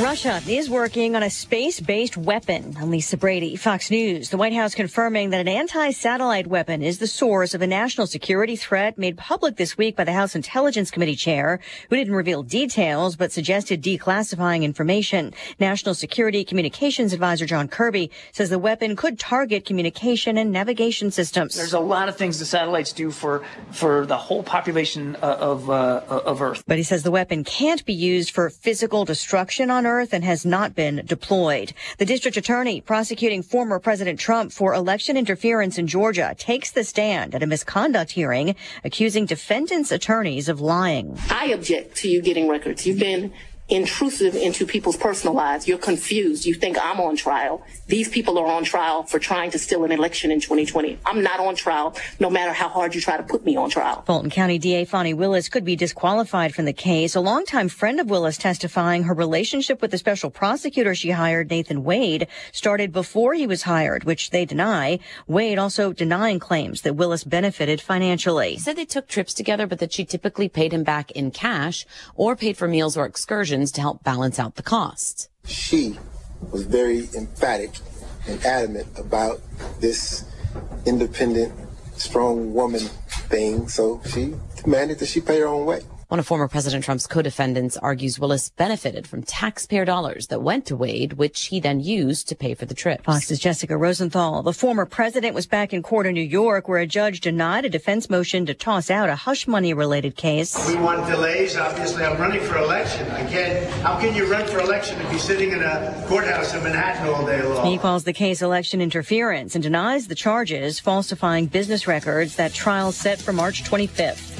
Russia is working on a space-based weapon. I'm Lisa Brady, Fox News. The White House confirming that an anti-satellite weapon is the source of a national security threat made public this week by the House Intelligence Committee chair, who didn't reveal details but suggested declassifying information. National Security Communications Advisor John Kirby says the weapon could target communication and navigation systems. There's a lot of things the satellites do for for the whole population uh, of uh, of Earth. But he says the weapon can't be used for physical destruction on Earth Earth and has not been deployed. The district attorney prosecuting former President Trump for election interference in Georgia takes the stand at a misconduct hearing, accusing defendants' attorneys of lying. I object to you getting records. You've been intrusive into people's personal lives. You're confused. You think I'm on trial. These people are on trial for trying to steal an election in 2020. I'm not on trial, no matter how hard you try to put me on trial. Fulton County DA Fani Willis could be disqualified from the case. A longtime friend of Willis testifying her relationship with the special prosecutor she hired, Nathan Wade, started before he was hired, which they deny. Wade also denying claims that Willis benefited financially. He said they took trips together, but that she typically paid him back in cash or paid for meals or excursions to help balance out the costs. She was very emphatic and adamant about this independent, strong woman thing, so she demanded that she pay her own way. One of former President Trump's co-defendants argues Willis benefited from taxpayer dollars that went to Wade, which he then used to pay for the trip. Fox's Jessica Rosenthal. The former president was back in court in New York where a judge denied a defense motion to toss out a hush money related case. We want delays. Obviously, I'm running for election. I can't. How can you run for election if you're sitting in a courthouse in Manhattan all day long? He calls the case election interference and denies the charges falsifying business records. That trial set for March 25th.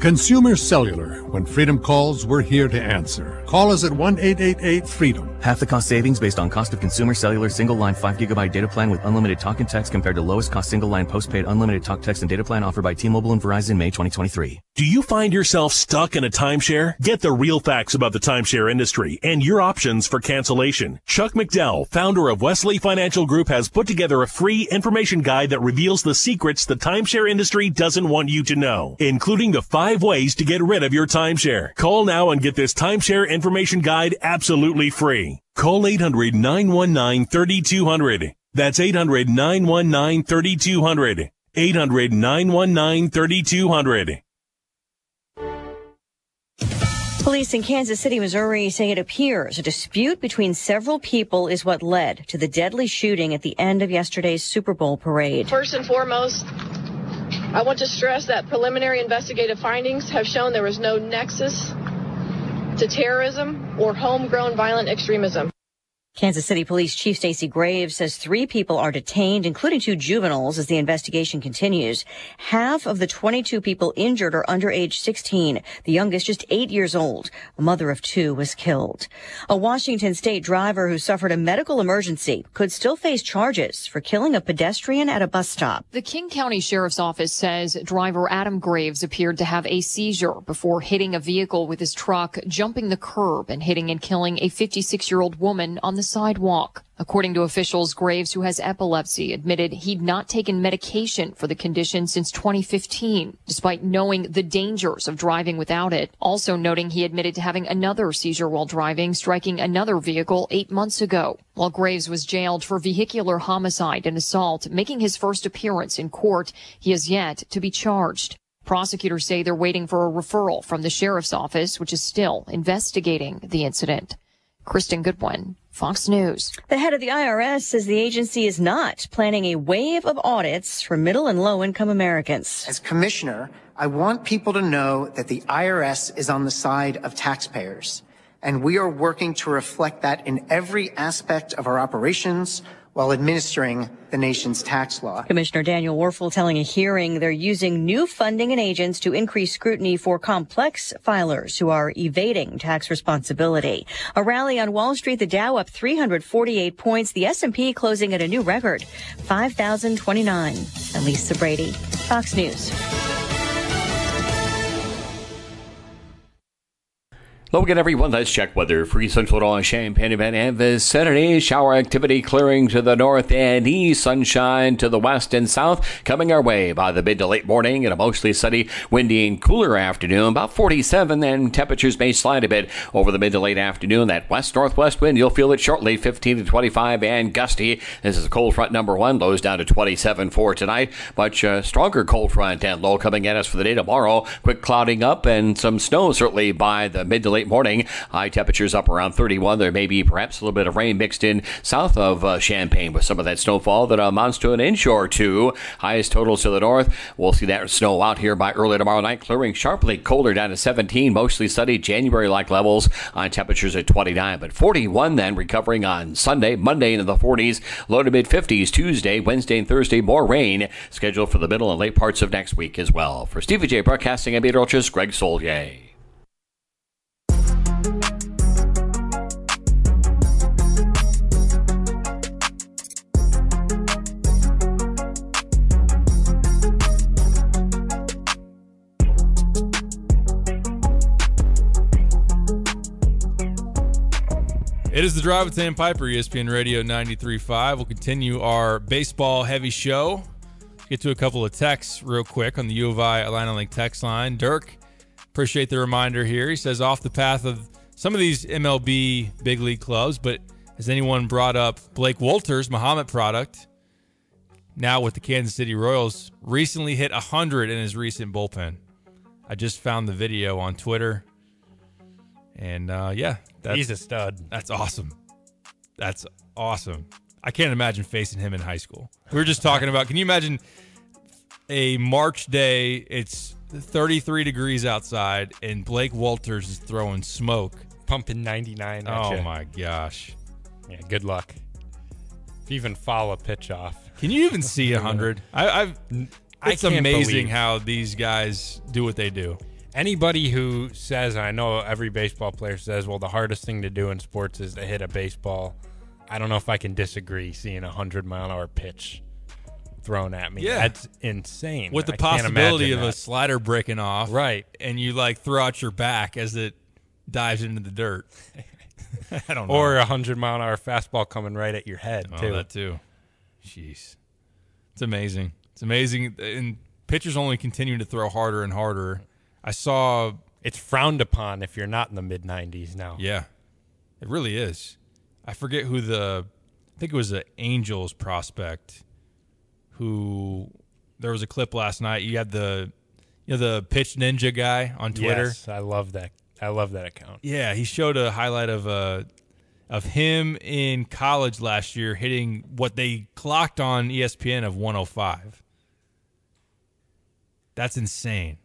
Consumer Cellular. When freedom calls, we're here to answer. Call us at 1 888 freedom. Half the cost savings based on cost of consumer cellular single line 5 gigabyte data plan with unlimited talk and text compared to lowest cost single line postpaid unlimited talk, text, and data plan offered by T Mobile and Verizon May 2023. Do you find yourself stuck in a timeshare? Get the real facts about the timeshare industry and your options for cancellation. Chuck McDowell, founder of Wesley Financial Group, has put together a free information guide that reveals the secrets the timeshare industry doesn't want you to know, including the five five ways to get rid of your timeshare. Call now and get this timeshare information guide absolutely free. Call 800-919-3200. That's 800-919-3200. 800-919-3200. Police in Kansas City, Missouri say it appears a dispute between several people is what led to the deadly shooting at the end of yesterday's Super Bowl parade. First and foremost, I want to stress that preliminary investigative findings have shown there was no nexus to terrorism or homegrown violent extremism. Kansas City Police Chief Stacy Graves says three people are detained, including two juveniles, as the investigation continues. Half of the 22 people injured are under age 16. The youngest, just eight years old. A mother of two was killed. A Washington state driver who suffered a medical emergency could still face charges for killing a pedestrian at a bus stop. The King County Sheriff's Office says driver Adam Graves appeared to have a seizure before hitting a vehicle with his truck, jumping the curb and hitting and killing a 56 year old woman on the sidewalk. According to officials, Graves, who has epilepsy, admitted he'd not taken medication for the condition since 2015, despite knowing the dangers of driving without it. Also noting he admitted to having another seizure while driving, striking another vehicle eight months ago. While Graves was jailed for vehicular homicide and assault, making his first appearance in court, he has yet to be charged. Prosecutors say they're waiting for a referral from the sheriff's office, which is still investigating the incident. Kristen Goodwin, Fox News. The head of the IRS says the agency is not planning a wave of audits for middle and low income Americans. As commissioner, I want people to know that the IRS is on the side of taxpayers, and we are working to reflect that in every aspect of our operations, while administering the nation's tax law. Commissioner Daniel Werfel telling a hearing they're using new funding and agents to increase scrutiny for complex filers who are evading tax responsibility. A rally on Wall Street, the Dow up 348 points, the S&P closing at a new record, 5,029. Elisa Brady, Fox News. Hello again, everyone. Let's check weather East Central Illinois, Champaign event and vicinity. Shower activity clearing to the north and east. Sunshine to the west and south. Coming our way by the mid to late morning and a mostly sunny, windy and cooler afternoon. About 47 and temperatures may slide a bit over the mid to late afternoon. That west northwest wind, you'll feel it shortly, 15 to 25 and gusty. This is a cold front number one. Lows down to 27 for tonight. Much uh, stronger cold front and low coming at us for the day tomorrow. Quick clouding up and some snow certainly by the mid to late morning. High temperatures up around 31. There may be perhaps a little bit of rain mixed in south of uh, Champaign with some of that snowfall that amounts to an inch or two. Highest totals to the north. We'll see that snow out here by early tomorrow night, clearing sharply colder down to 17. Mostly sunny January like levels on temperatures at 29, but 41 then recovering on Sunday, Monday into the 40s, low to mid 50s Tuesday, Wednesday, and Thursday. More rain scheduled for the middle and late parts of next week as well. For Stevie J Broadcasting and Meteorologist Greg Solier. It is the Drive with Dan Piper, ESPN Radio 93.5. We'll continue our baseball heavy show. Get to a couple of texts real quick on the U of I Atlanta Link text line. Dirk, appreciate the reminder here. He says, off the path of some of these MLB big league clubs, but has anyone brought up Blake Wolters, Mahomet product, now with the Kansas City Royals, recently hit 100 in his recent bullpen? I just found the video on Twitter. And uh, yeah, that's, He's a stud. That's awesome. That's awesome. I can't imagine facing him in high school. We were just talking about. Can you imagine a March day? It's 33 degrees outside, and Blake Wolters is throwing smoke, pumping 99. At Oh ya. my gosh! Yeah, good luck. If you even foul a pitch off. Can you even see a hundred? I, I've. It's amazing believe- how these guys do what they do. Anybody who says, I know every baseball player says, well, the hardest thing to do in sports is to hit a baseball. I don't know if I can disagree seeing a 100 mile an hour pitch thrown at me. Yeah. That's insane. With the I possibility of imagine a slider breaking off, right? And you like throw out your back as it dives into the dirt. I don't know. Or a 100 mile an hour fastball coming right at your head, Oh, too. that too. Jeez, it's amazing. It's amazing, and pitchers only continue to throw harder and harder. I saw it's frowned upon if you're not in the mid 90s now. Yeah, it really is. I forget who the, I think it was the Angels prospect, who there was a clip last night. You had the, you know, the pitch ninja guy on Twitter. Yes, I love that. I love that account. Yeah, he showed a highlight of uh of him in college last year hitting what they clocked on ESPN of 105. That's insane.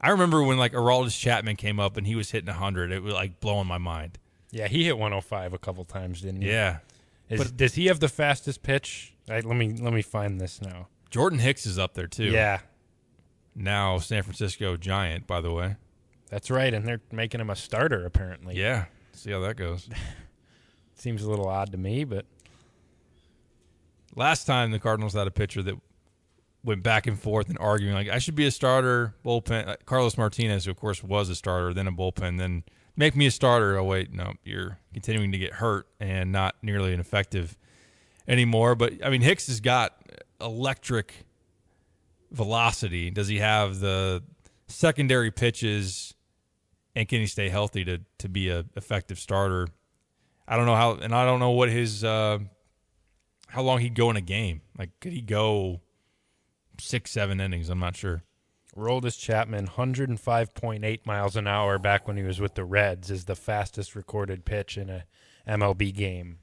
I remember when like Aroldis Chapman came up and he was hitting 100. It was like blowing my mind. Yeah, he hit 105 a couple times, didn't he? Yeah. Is, But- does he have the fastest pitch? Right, let me let me find this now. Jordan Hicks is up there too. Yeah. Now San Francisco Giant, by the way. That's right, and they're making him a starter apparently. Yeah. See how that goes. Seems a little odd to me, but Last time the Cardinals had a pitcher that went back and forth and arguing like I should be a starter, bullpen. Carlos Martinez, who of course was a starter, then a bullpen, then make me a starter. Oh wait, no, you're continuing to get hurt and not nearly an effective anymore. But I mean, Hicks has got electric velocity. Does he have the secondary pitches, and can he stay healthy to to be a effective starter? I don't know how, and I don't know what his uh, how long he'd go in a game. Like, could he go six, seven innings? I'm not sure. Roldis Chapman, 105.8 miles an hour back when he was with the Reds, is the fastest recorded pitch in a MLB game.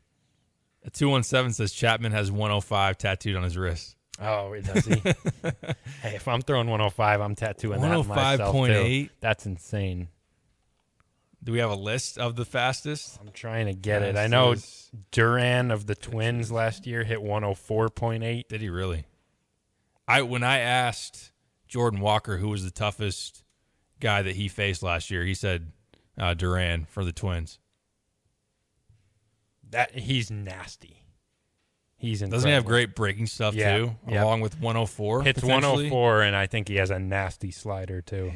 A 217 says Chapman has 105 tattooed on his wrist. Oh, does he? hey, if I'm throwing 105, I'm tattooing that myself too. 105.8? That's insane. Do we have a list of the fastest? I'm trying to get it. I know Duran of the Twins last year hit 104.8. Did he really? I when I asked Jordan Walker who was the toughest guy that he faced last year, he said uh, Duran for the Twins. That he's nasty. He's incredible. Doesn't he have great breaking stuff Yeah, too, along with 104? Hits potentially? 104, and I think he has a nasty slider too.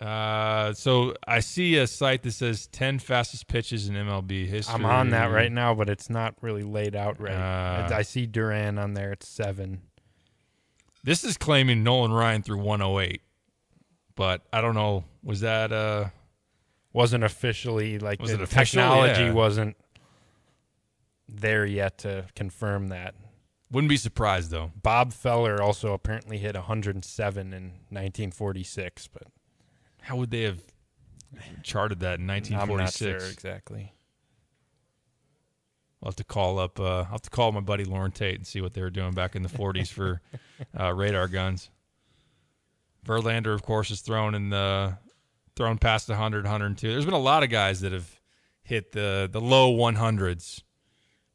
Uh, so I see a site that says 10 fastest pitches in MLB history. I'm on that right now, but it's not really laid out right. Uh, I see Duran on there. It's seven. This is claiming Nolan Ryan threw 108, but I don't know. Was that uh? Wasn't officially like Was the official? technology Yeah. wasn't there yet to confirm that. Wouldn't be surprised though. Bob Feller also apparently hit 107 in 1946, but How would they have charted that in I'm 1946? not sure exactly. I'll have to call up. Uh, I'll have to call my buddy Lauren Tate and see what they were doing back in the 40s for uh, radar guns. Verlander, of course, is thrown in the thrown past 100, 102. There's been a lot of guys that have hit the the low 100s.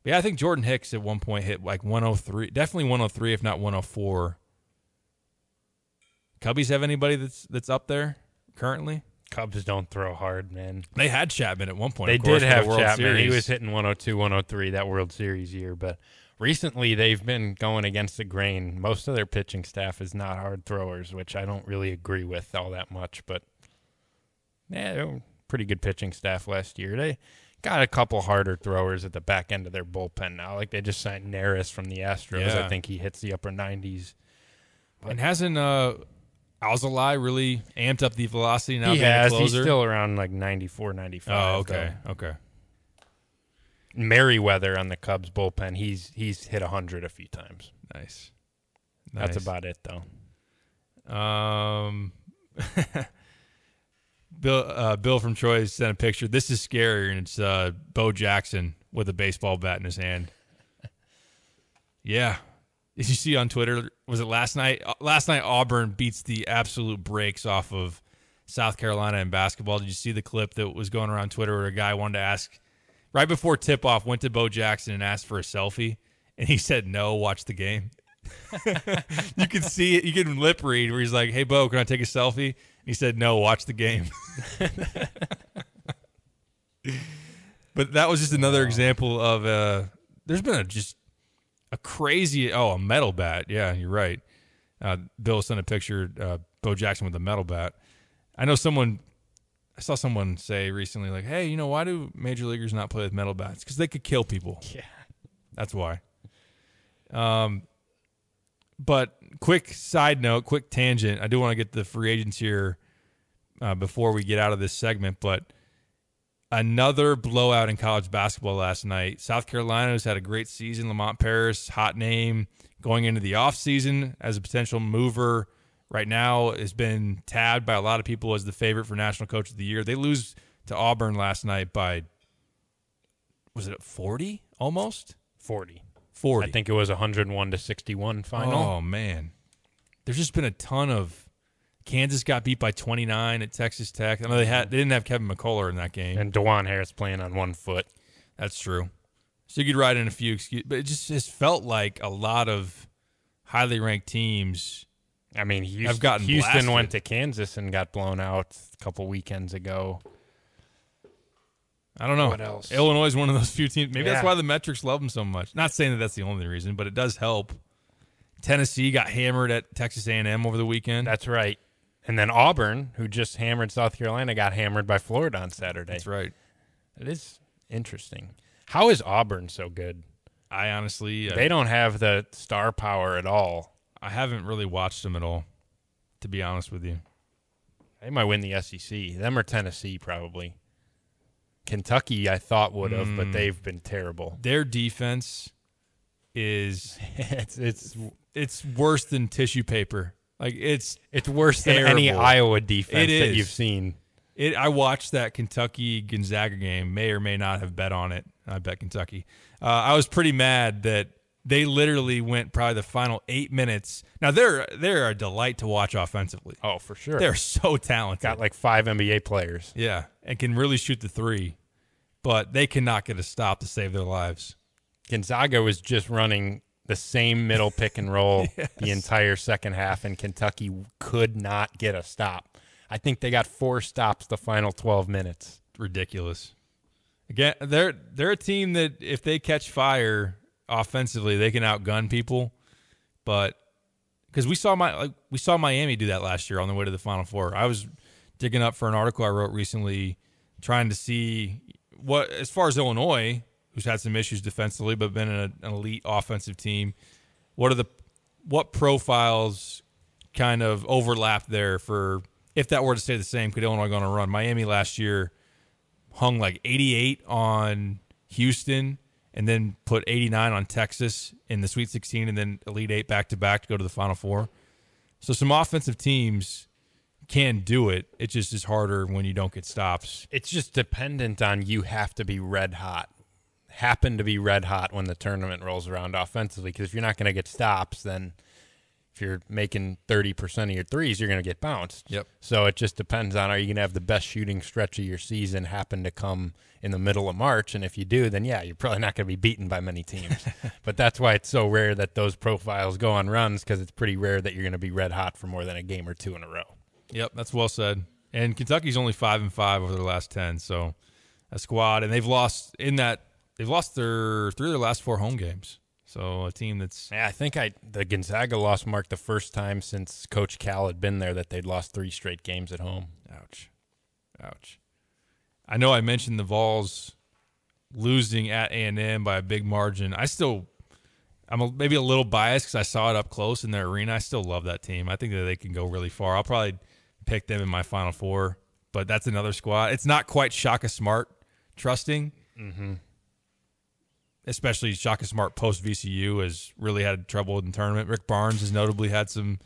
But yeah, I think Jordan Hicks at one point hit like 103, definitely 103, if not 104. Cubbies have anybody that's that's up there currently? Cubs don't throw hard, man. They had Chapman at one point. They of course, did for the have World Chapman. He was hitting 102, 103 that World Series year, but recently they've been going against the grain. Most of their pitching staff is not hard throwers, which I don't really agree with all that much, but yeah, they were pretty good pitching staff last year. They got a couple harder throwers at the back end of their bullpen now. Like they just signed Neris from the Astros. Yeah. I think he hits the upper 90s. And hasn't uh Alzolay really amped up the velocity now he has. He's still around like 94, 95. Oh, okay. though. Okay. Merryweather on the Cubs bullpen, he's he's hit 100 a few times. Nice. That's about it, though. Um, Bill uh, Bill from Troy sent a picture. This is scary, and it's uh, Bo Jackson with a baseball bat in his hand. Yeah, did you see on Twitter? Was it last night? Uh, Last night Auburn beats the absolute brakes off of South Carolina in basketball. Did you see the clip that was going around Twitter where a guy wanted to ask right before tip off, went to Bo Jackson and asked for a selfie, and he said no. Watch the game. you can see it. You can lip read where he's like, "Hey, Bo, can I take a selfie?" And he said, "No, watch the game." but that was just another example of uh There's been a just a crazy. Oh, a metal bat. Yeah, you're right. Uh, Bill sent a picture. Uh, Bo Jackson with a metal bat. I know someone. I saw someone say recently, like, "Hey, you know, why do major leaguers not play with metal bats? Because they could kill people." Yeah, that's why. Um, but quick side note, quick tangent. I do want to get the free agents here uh, before we get out of this segment, but another blowout in college basketball last night. South Carolina's had a great season. Lamont Paris, hot name going into the offseason as a potential mover. Right now has been tabbed by a lot of people as the favorite for national coach of the year. They lose to Auburn last night by was it 40 almost? 40. 40. I think it was 101 to 61 final. Oh man, there's just been a ton of. Kansas got beat by 29 at Texas Tech. I know they had they didn't have Kevin McCullar in that game, and Dajuan Harris playing on one foot. That's true. So you could write in a few excuses, but it just just felt like a lot of highly ranked teams. I mean, Houston, have gotten Houston blasted. went to Kansas and got blown out a couple weekends ago. I don't know. What else? Illinois is one of those few teams. Maybe that's why the metrics love them so much. Not saying that that's the only reason, but it does help. Tennessee got hammered at Texas A&M over the weekend. That's right. And then Auburn, who just hammered South Carolina, got hammered by Florida on Saturday. That's right. It is interesting. How is Auburn so good? I honestly, uh, they don't have the star power at all. I haven't really watched them at all, to be honest with you. They might win the SEC. Them or Tennessee, probably. Kentucky, I thought would have, but Mm. they've been terrible. Their defense is it's it's it's worse than tissue paper. Like it's it's worse than any. Iowa defense that you've seen. It. I watched that Kentucky Gonzaga game. May or may not have bet on it. I bet Kentucky. Uh, I was pretty mad that they literally went probably the final eight minutes. Now they're they're a delight to watch offensively. Oh, for sure. They're so talented. Got like five NBA players. Yeah, and can really shoot the three, but they cannot get a stop to save their lives. Gonzaga was just running the same middle pick and roll the entire second half, and Kentucky could not get a stop. I think they got four stops the final 12 minutes. Ridiculous. Again, they're they're a team that if they catch fire offensively, they can outgun people. But because we saw my like we saw Miami do that last year on the way to the Final Four, I was digging up for an article I wrote recently, trying to see what, as far as Illinois, who's had some issues defensively, but been an, an elite offensive team. What are the what profiles kind of overlap there for if that were to stay the same? Could Illinois go on a run? Miami last year hung like 88 on Houston and then put 89 on Texas in the Sweet 16 and then Elite Eight back to back to go to the Final Four. So some offensive teams can do it. It just is harder when you don't get stops. It's just dependent on you have to be red hot. Happen to be red hot when the tournament rolls around offensively because if you're not going to get stops, then if you're making 30% of your threes, you're going to get bounced. Yep. So it just depends on are you going to have the best shooting stretch of your season happen to come in the middle of March? And if you do, then yeah, you're probably not going to be beaten by many teams. but that's why it's so rare that those profiles go on runs because it's pretty rare that you're going to be red hot for more than a game or two in a row. Yep, that's well said. And Kentucky's only five and five over their last ten, so a squad, and they've lost in that they've lost their three of their last four home games. So a team that's yeah, I think I the Gonzaga loss marked the first time since Coach Cal had been there that they'd lost three straight games at home. Ouch, ouch. I know I mentioned the Vols losing at A and M by a big margin. I still, I'm a, maybe a little biased because I saw it up close in their arena. I still love that team. I think that they can go really far. I'll probably pick them in my Final Four, but that's another squad. It's not quite Shaka Smart trusting. Mm-hmm. Especially Shaka Smart post VCU has really had trouble in the tournament. Rick Barnes has notably had some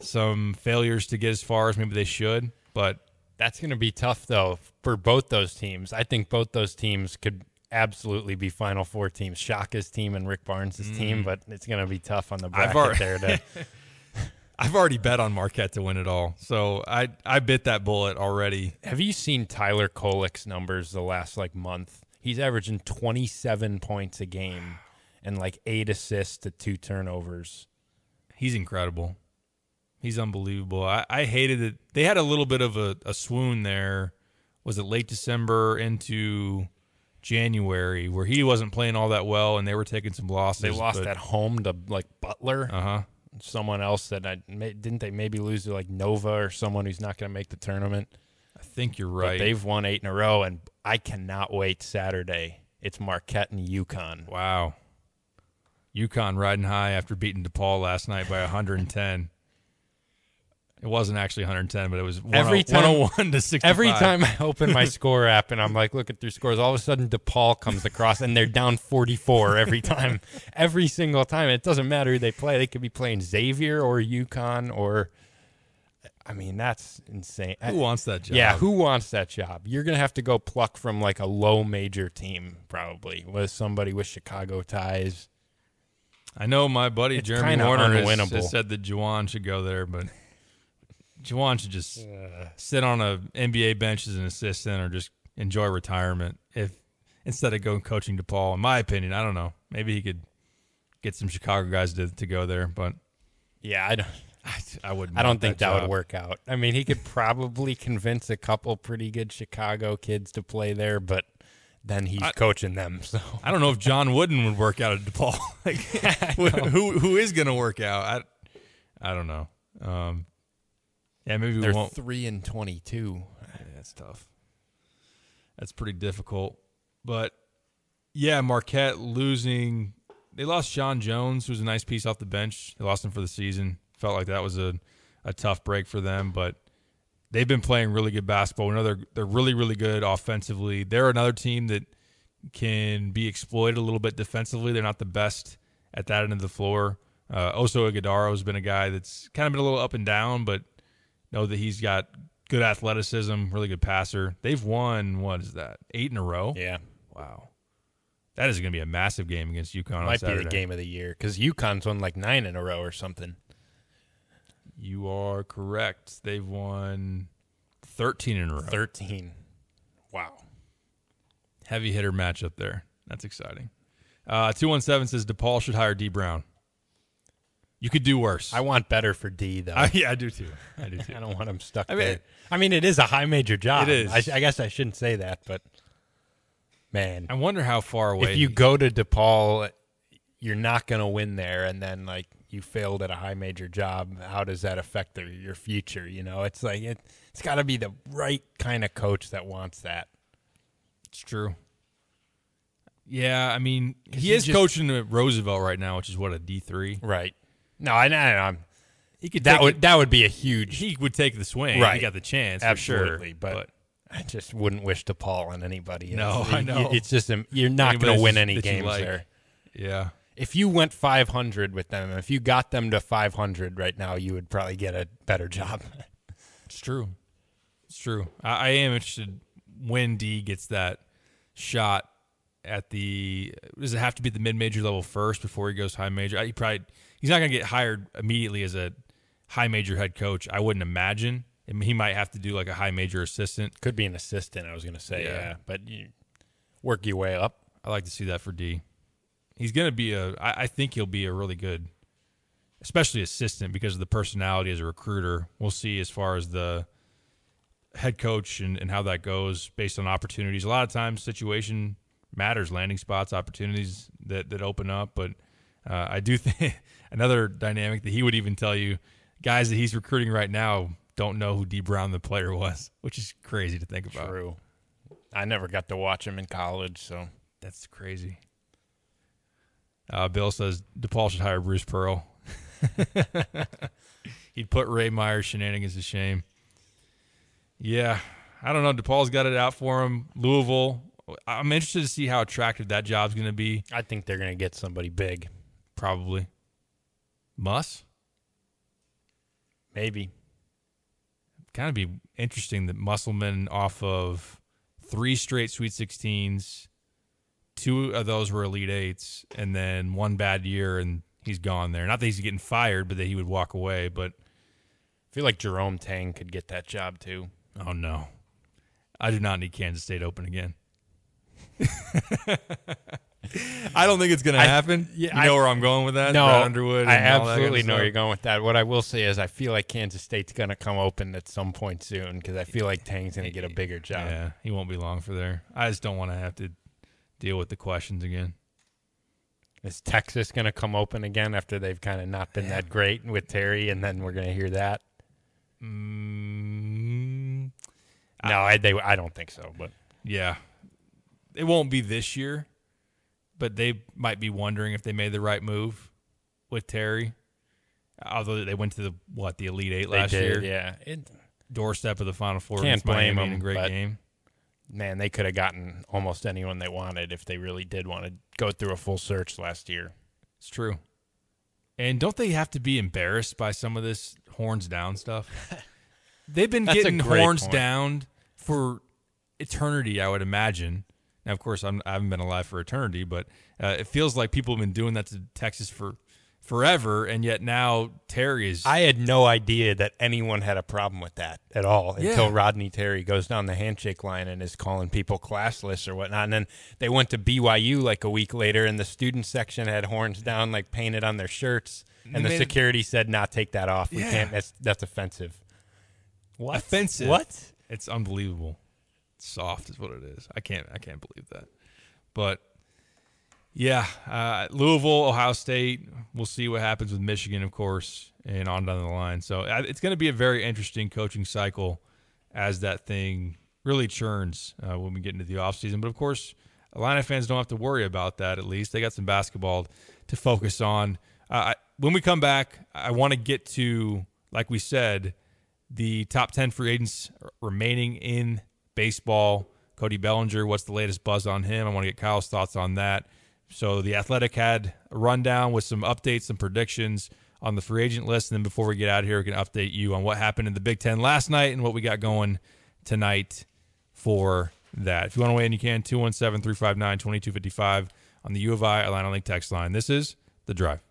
some failures to get as far as maybe they should, but that's going to be tough though for both those teams. I think both those teams could absolutely be Final Four teams. Shaka's team and Rick Barnes' Mm. team, but it's going to be tough on the bracket already, there. To, I've already bet on Marquette to win it all, so I I bit that bullet already. have you seen Tyler Kolek's numbers the last like month? He's averaging 27 points a game and like eight assists to two turnovers. He's incredible. He's unbelievable. I, I hated it. They had a little bit of a, a swoon there. Was it late December into January where he wasn't playing all that well and they were taking some losses? They lost but- at home to like Butler. Uh huh. Someone else that I didn't they maybe lose to like Nova or someone who's not going to make the tournament. Think you're But right. they've won eight in a row, and I cannot wait Saturday. It's Marquette and UConn. Wow. UConn riding high after beating DePaul last night by 110. It wasn't actually 110, but it was oh, Every time, 101 to 65. Every time I open my score app and I'm like looking through scores, all of a sudden DePaul comes across and they're down 44 every time. every single time. It doesn't matter who they play. They could be playing Xavier or UConn or. I mean, that's insane. Who uh, wants that job? Yeah, who wants that job? You're going to have to go pluck from like a low major team, probably, with somebody with Chicago ties. I know my buddy It's Jeremy Warner has, has said that Juwan should go there, but Juwan should just sit on a NBA bench as an assistant or just enjoy retirement. If instead of going coaching DePaul, in my opinion, I don't know. Maybe he could get some Chicago guys to to go there, but Yeah, I don't. I, I wouldn't. I don't think that, job. would work out. I mean, he could probably convince a couple pretty good Chicago kids to play there, but then he's coaching them. So I don't know if John Wooden would work out at DePaul. like, who who is going to work out? I I don't know. Um, yeah, maybe we they're won't. three and twenty-two. Yeah, that's tough. That's pretty difficult. But yeah, Marquette losing. They lost Sean Jones, who was a nice piece off the bench. They lost him for the season. Felt like that was a, a tough break for them, but they've been playing really good basketball. Know they're really really good offensively. They're another team that can be exploited a little bit defensively. They're not the best at that end of the floor. Uh, Oso Ighodaro has been a guy that's kind of been a little up and down, but know that he's got good athleticism, really good passer. They've won what is that eight in a row? Yeah, wow, that is going to be a massive game against UConn. on might be the game of the year because UConn's won like nine in a row or something. You are correct. They've won thirteen in a row. Thirteen. Wow. Heavy hitter matchup there. That's exciting. Uh, Two one seven says DePaul should hire Dee Brown. You could do worse. I want better for Dee though. I, yeah, I do too. I do too. I don't want him stuck I mean- there. I mean, it is a high major job. It is. I, I guess I shouldn't say that, but man, I wonder how far away. if you go to DePaul, you're not going to win there, and then like you failed at a high major job. How does that affect their, your future? You know, it's like it, it's got to be the right kind of coach that wants that. It's true. Yeah, I mean, he is just- coaching at Roosevelt right now, which is what a D three. Right. No, I know. I'm. He could that would it- that would be a huge. He would take the swing. Right. He got the chance. Absolutely, sure, but, I just wouldn't wish DePaul on anybody. No, It's- I know. It's just you're not going to win any games like. there. Yeah. If you went 500 with them, if you got them to 500 right now, you would probably get a better job. It's true. It's true. I, I am interested when Dee gets that shot at the. Does it have to be the mid major level first before he goes high major? I, he probably he's not going to get hired immediately as a high major head coach. I wouldn't imagine. I mean, he might have to do like a high major assistant. Could be an assistant. I was going to say, Yeah. yeah. but you work your way up. I like to see that for Dee. He's going to be a. I, I think he'll be a really good, especially assistant because of the personality as a recruiter. We'll see as far as the head coach and, and how that goes based on opportunities. A lot of times, situation matters, landing spots, opportunities that that open up. But uh, I do think another dynamic that he would even tell you, guys that he's recruiting right now don't know who Dee Brown the player was, which is crazy to think about. True. I never got to watch him in college, so That's crazy. Uh, Bill says DePaul should hire Bruce Pearl. He'd put Ray Meyer's shenanigans to shame. Yeah, I don't know. DePaul's got it out for him. Louisville. I'm interested to see how attractive that job's going to be. I think they're going to get somebody big. Probably. Muss. Maybe. Kind of be interesting that Musselman off of three straight Sweet 16s, two of those were Elite Eights, and then one bad year, and he's gone there. Not that he's getting fired, but that he would walk away. But I feel like Jerome Tang could get that job too. oh no, I do not need Kansas State open again. I don't think it's going to happen. yeah, you know I- where I'm going with that? No, Brad Underwood. I and all that kind of absolutely know where you're going with that. What I will say is, I feel like Kansas State's going to come open at some point soon because I feel like Tang's going to get a bigger job. Yeah, he won't be long for there. I just don't want to have to deal with the questions again. Is Texas going to come open again after they've kind of not been that great with Terry, and then we're going to hear that? Mm, No, I, they, I don't think so. But Yeah. It won't be this year, but they might be wondering if they made the right move with Terry. Although they went to the what the Elite Eight last did, year, yeah. It- doorstep of the Final Four. can't blame Miami them. a great game. Man, they could have gotten almost anyone they wanted if they really did want to go through a full search last year. It's true. And don't they have to be embarrassed by some of this horns down stuff? They've been getting horns point. down for eternity, I would imagine. Now, of course, I'm, I haven't been alive for eternity, but uh, it feels like people have been doing that to Texas for forever, and yet now Terry is. I had no idea that anyone had a problem with that at all Yeah. until Rodney Terry goes down the handshake line and is calling people classless or whatnot. And then they went to BYU like a week later, and the student section had horns down, like painted on their shirts. They And the made it- security said, "Nah, take that off. We Yeah. can't. That's that's offensive." What? offensive. What? It's unbelievable. Soft is what it is. I can't. I can't believe that. But yeah, uh, Louisville, Ohio State. We'll see what happens with Michigan, of course, and on down the line. So uh, it's going to be a very interesting coaching cycle as that thing really churns uh, when we get into the offseason. But of course, Illini fans don't have to worry about that. At least they got some basketball to focus on. Uh, I, when we come back, I want to get to, like we said, the top 10 free agents remaining in baseball. Cody Bellinger, what's the latest buzz on him? I want to get Kyle's thoughts on that. So, the Athletic had a rundown with some updates, some predictions on the free agent list. And then before we get out of here, we can update you on what happened in the Big Ten last night and what we got going tonight for that. If you want to weigh in, you can 217 359 2255 on the U of I Atlanta Link text line. This is The Drive.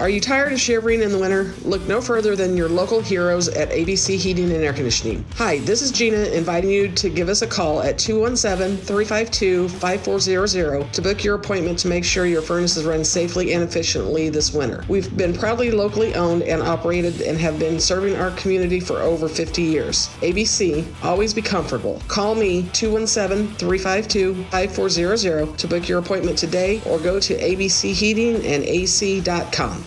Are you tired of shivering in the winter? Look no further than your local heroes at ABC Heating and Air Conditioning. Hi, this is Gina inviting you to give us a call at 217 352 5400 to book your appointment to make sure your furnace is run safely and efficiently this winter. We've been proudly locally owned and operated and have been serving our community for over 50 years. ABC, always be comfortable. Call me 217 352 5400 to book your appointment today or go to abcheatingandac.com.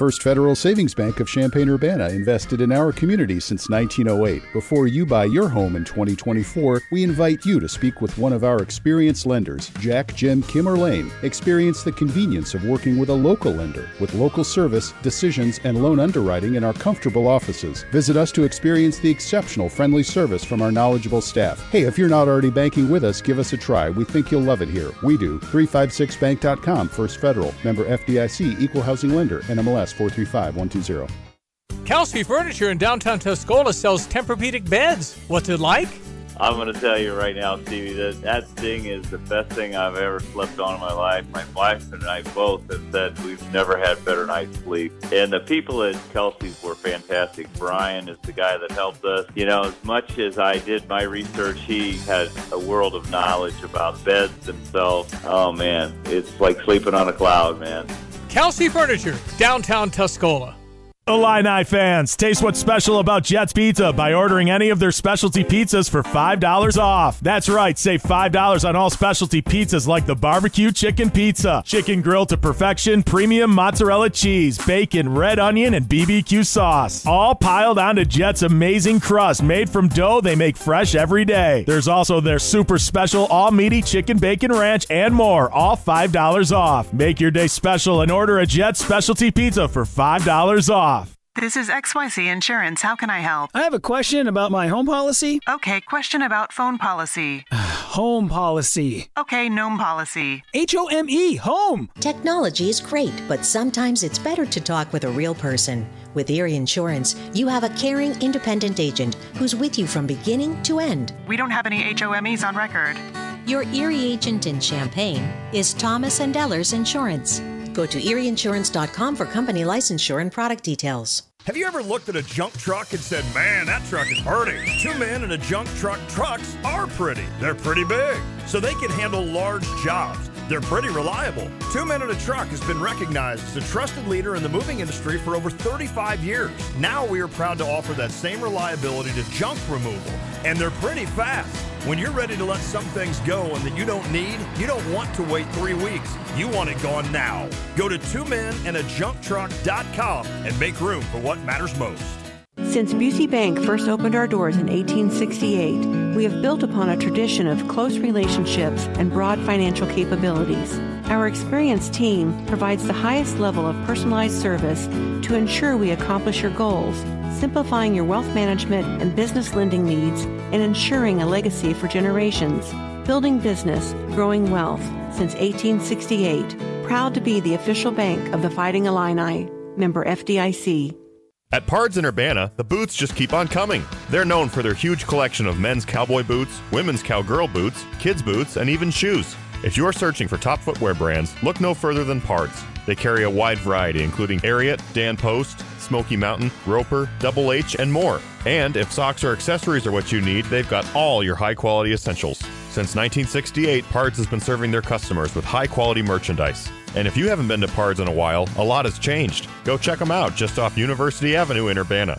First Federal Savings Bank of Champaign-Urbana invested in our community since 1908. Before you buy your home in 2024, we invite you to speak with one of our experienced lenders, Jack, Jim, Kim, or Lane. Experience the convenience of working with a local lender with local service, decisions, and loan underwriting in our comfortable offices. Visit us to experience the exceptional friendly service from our knowledgeable staff. Hey, if you're not already banking with us, give us a try. We think you'll love it here. We do. 356bank.com, First Federal, member FDIC, equal housing lender, NMLS 435120. Kelsey Furniture in downtown Tuscola sells Tempur-Pedic beds. What's it like? I'm going to tell you right now, Stevie, that that thing is the best thing I've ever slept on in my life. My wife and I both have said we've never had better night's sleep. And the people at Kelsey's were fantastic. Brian is the guy that helped us. You know, as much as I did my research, he had a world of knowledge about beds themselves. Oh, man, it's like sleeping on a cloud, man. Kelsey Furniture, downtown Tuscola. Illini fans, taste what's special about Jets Pizza by ordering any of their specialty pizzas for $5 off. That's right, save $5 on all specialty pizzas like the barbecue chicken pizza, chicken grilled to perfection, premium mozzarella cheese, bacon, red onion, and BBQ sauce. All piled onto Jet's amazing crust made from dough they make fresh every day. There's also their super special all meaty chicken bacon ranch and more, all $5 off. Make your day special and order a Jet specialty pizza for $5 off. This is XYZ Insurance. How can I help? I have a question about my home policy. Okay, question about phone policy. home policy. Okay, gnome policy. H O M E, home. Technology is great, but sometimes it's better to talk with a real person. With Erie Insurance, you have a caring, independent agent who's with you from beginning to end. We don't have any HOMEs on record. Your Erie agent in Champaign is Thomas and Ellers Insurance. Go to erieinsurance.com for company licensure and product details. Have you ever looked at a junk truck and said, man, that truck is pretty? Two men in a junk truck trucks are pretty. They're pretty big, so they can handle large jobs. They're pretty reliable. Two Men in a Truck has been recognized as a trusted leader in the moving industry for over 35 years. Now we are proud to offer that same reliability to junk removal, and they're pretty fast. When you're ready to let some things go and that you don't need, you don't want to wait three weeks. You want it gone now. Go to twomeninajunktruck.com and a junk truck.com and make room for what matters most. Since Busey Bank first opened our doors in 1868, we have built upon a tradition of close relationships and broad financial capabilities. Our experienced team provides the highest level of personalized service to ensure we accomplish your goals, simplifying your wealth management and business lending needs and ensuring a legacy for generations. Building business, growing wealth since 1868. Proud to be the official bank of the Fighting Illini. Member FDIC. At Pards in Urbana, the boots just keep on coming. They're known for their huge collection of men's cowboy boots, women's cowgirl boots, kids' boots, and even shoes. If you're searching for top footwear brands, look no further than Pards. They carry a wide variety, including Ariat, Dan Post, Smoky Mountain, Roper, Double H, and more. And if socks or accessories are what you need, they've got all your high quality essentials. Since 1968, Pards has been serving their customers with high quality merchandise. And if you haven't been to Pards in a while, a lot has changed. Go check them out just off University Avenue in Urbana.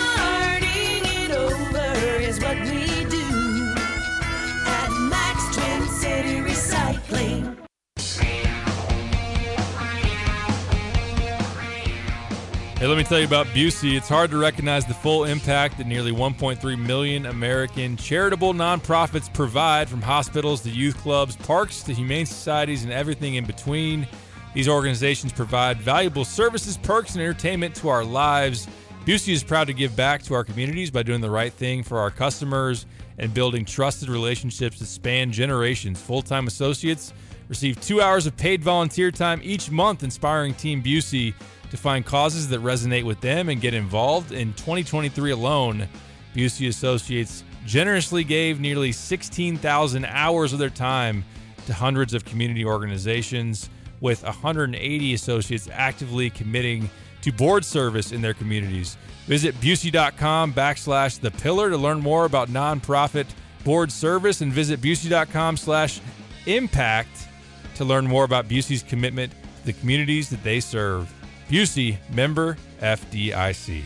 Hey, let me tell you about Busey. It's hard to recognize the full impact that nearly 1.3 million American charitable nonprofits provide from hospitals to youth clubs, parks to humane societies, and everything in between. These organizations provide valuable services, perks, and entertainment to our lives. Busey is proud to give back to our communities by doing the right thing for our customers and building trusted relationships that span generations. Full time associates receive two hours of paid volunteer time each month, inspiring Team Busey to find causes that resonate with them and get involved. In 2023 alone, Busey Associates generously gave nearly 16,000 hours of their time to hundreds of community organizations, with 180 associates actively committing to board service in their communities. Visit Busey.com backslash the pillar to learn more about nonprofit board service and visit Busey.com slash impact to learn more about Busey's commitment to the communities that they serve. Busey, member FDIC.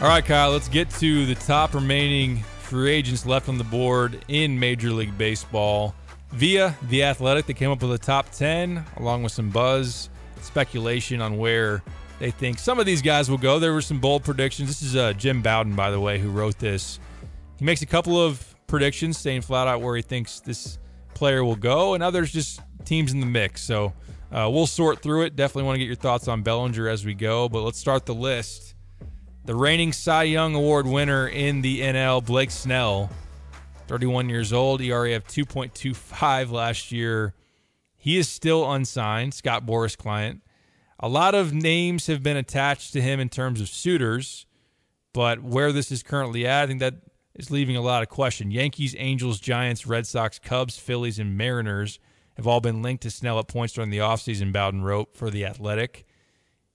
All right, Kyle, let's get to the top remaining free agents left on the board in Major League Baseball. Via The Athletic, they came up with a top 10, along with some buzz, speculation on where they think some of these guys will go. There were some bold predictions. This is uh, Jim Bowden, by the way, who wrote this. He makes a couple of predictions, saying flat out where he thinks this player will go, and others just teams in the mix. So uh, we'll sort through it. Definitely want to get your thoughts on Bellinger as we go, but let's start the list. The reigning Cy Young Award winner in the NL, Blake Snell, 31 years old, ERA of 2.25 last year. He is still unsigned, Scott Boras client. A lot of names have been attached to him in terms of suitors, but where this is currently at, I think that is leaving a lot of question. Yankees, Angels, Giants, Red Sox, Cubs, Phillies, and Mariners have all been linked to Snell at points during the offseason, Bowden wrote for The Athletic.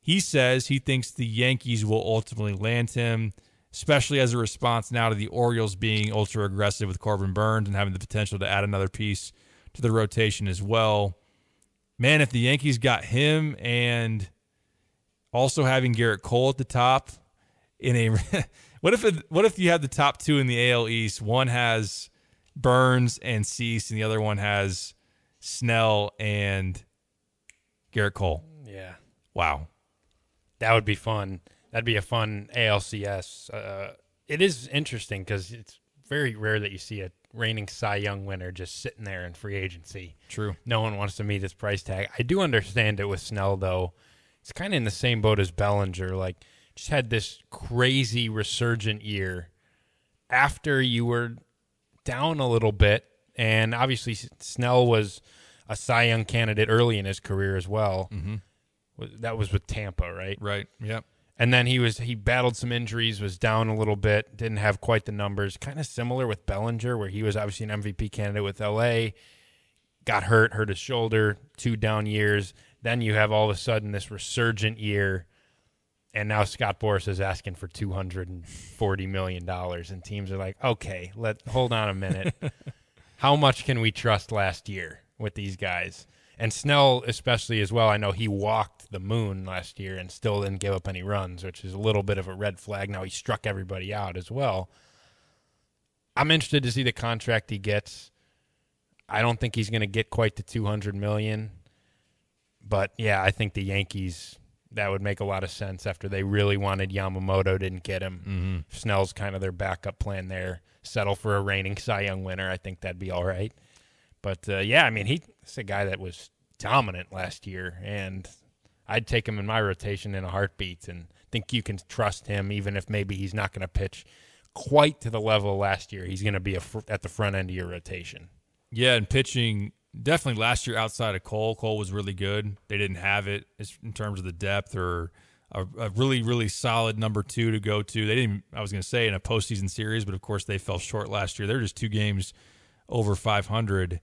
He says he thinks the Yankees will ultimately land him, especially as a response now to the Orioles being ultra aggressive with Corbin Burnes and having the potential to add another piece to the rotation as well. Man, if the Yankees got him and also having Gerrit Cole at the top in a what if it, what if you had the top two in the AL East? One has Burnes and Cease, and the other one has Snell and Gerrit Cole. Yeah. Wow. That would be fun. That'd be a fun ALCS. Uh, it is interesting because it's very rare that you see a reigning Cy Young winner just sitting there in free agency. True. No one wants to meet his price tag. I do understand it with Snell though. It's kind of in the same boat as Bellinger. Like, just had this crazy resurgent year after you were down a little bit, and obviously Snell was a Cy Young candidate early in his career as well. Mm-hmm. That was with Tampa, right? Right. Yep. And then he was he battled some injuries, was down a little bit, didn't have quite the numbers. Kind of similar with Bellinger, where he was obviously an MVP candidate with LA, got hurt, hurt his shoulder, two down years. Then you have all of a sudden this resurgent year, and now Scott Boras is asking for two hundred and forty million dollars, and teams are like, okay, let hold on a minute. How much can we trust last year with these guys? And Snell, especially as well, I know he walked the moon last year and still didn't give up any runs, which is a little bit of a red flag. Now he struck everybody out as well. I'm interested to see the contract he gets. I don't think he's going to get quite the 200 million, but yeah, I think the Yankees that would make a lot of sense after they really wanted Yamamoto, didn't get him. Mhm. Snell's kind of their backup plan there. Settle for a reigning Cy Young winner. I think that'd be all right. But uh, yeah, I mean, he's a guy that was dominant last year, and I'd take him in my rotation in a heartbeat, and think you can trust him, even if maybe he's not going to pitch quite to the level last year. He's going to be fr- at the front end of your rotation. Yeah, and pitching definitely last year outside of Cole, Cole was really good. They didn't have it in terms of the depth or a, a really really solid number two to go to. They didn't. I was going to say in a postseason series, but of course they fell short last year. They're just two games over 500.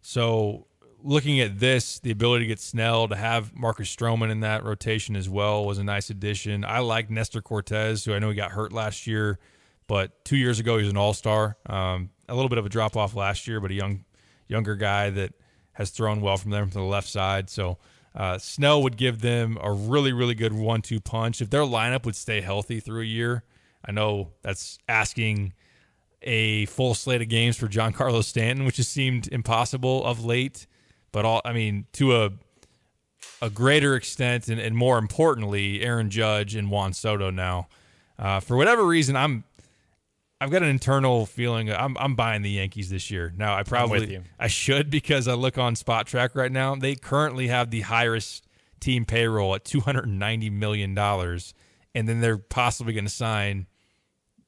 So looking at this, the ability to get Snell to have Marcus Stroman in that rotation as well was a nice addition. I like Nestor Cortes, who I know he got hurt last year, but two years ago he was an All Star. Um, a little bit of a drop off last year, but a young younger guy that has thrown well from them from the left side. So uh, Snell would give them a really, really good one-two punch if their lineup would stay healthy through a year. I know that's asking a full slate of games for Giancarlo Stanton, which has seemed impossible of late. But all, I mean, to a a greater extent, and, and more importantly, Aaron Judge and Juan Soto now. Uh, for whatever reason, I'm I've got an internal feeling I'm I'm buying the Yankees this year. Now I probably. I should because I look on Spotrac right now. They currently have the highest team payroll at 290 million dollars, and then they're possibly going to sign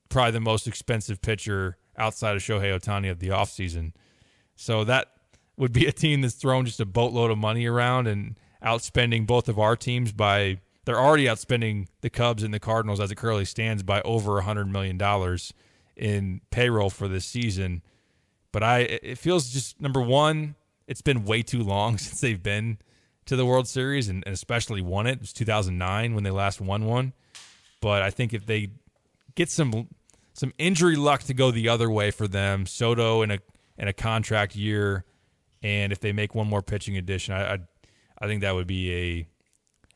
probably the most expensive pitcher outside of Shohei Ohtani of the offseason. So that would be a team that's thrown just a boatload of money around and outspending both of our teams by they're already outspending the Cubs and the Cardinals as it currently stands by over a hundred million dollars in payroll for this season. But I, it feels just number one, it's been way too long since they've been to the World Series and, and especially won it. It was 2009 when they last won one. But I think if they get some some injury luck to go the other way for them, Soto in a in a contract year, and if they make one more pitching addition, I I, I think that would be a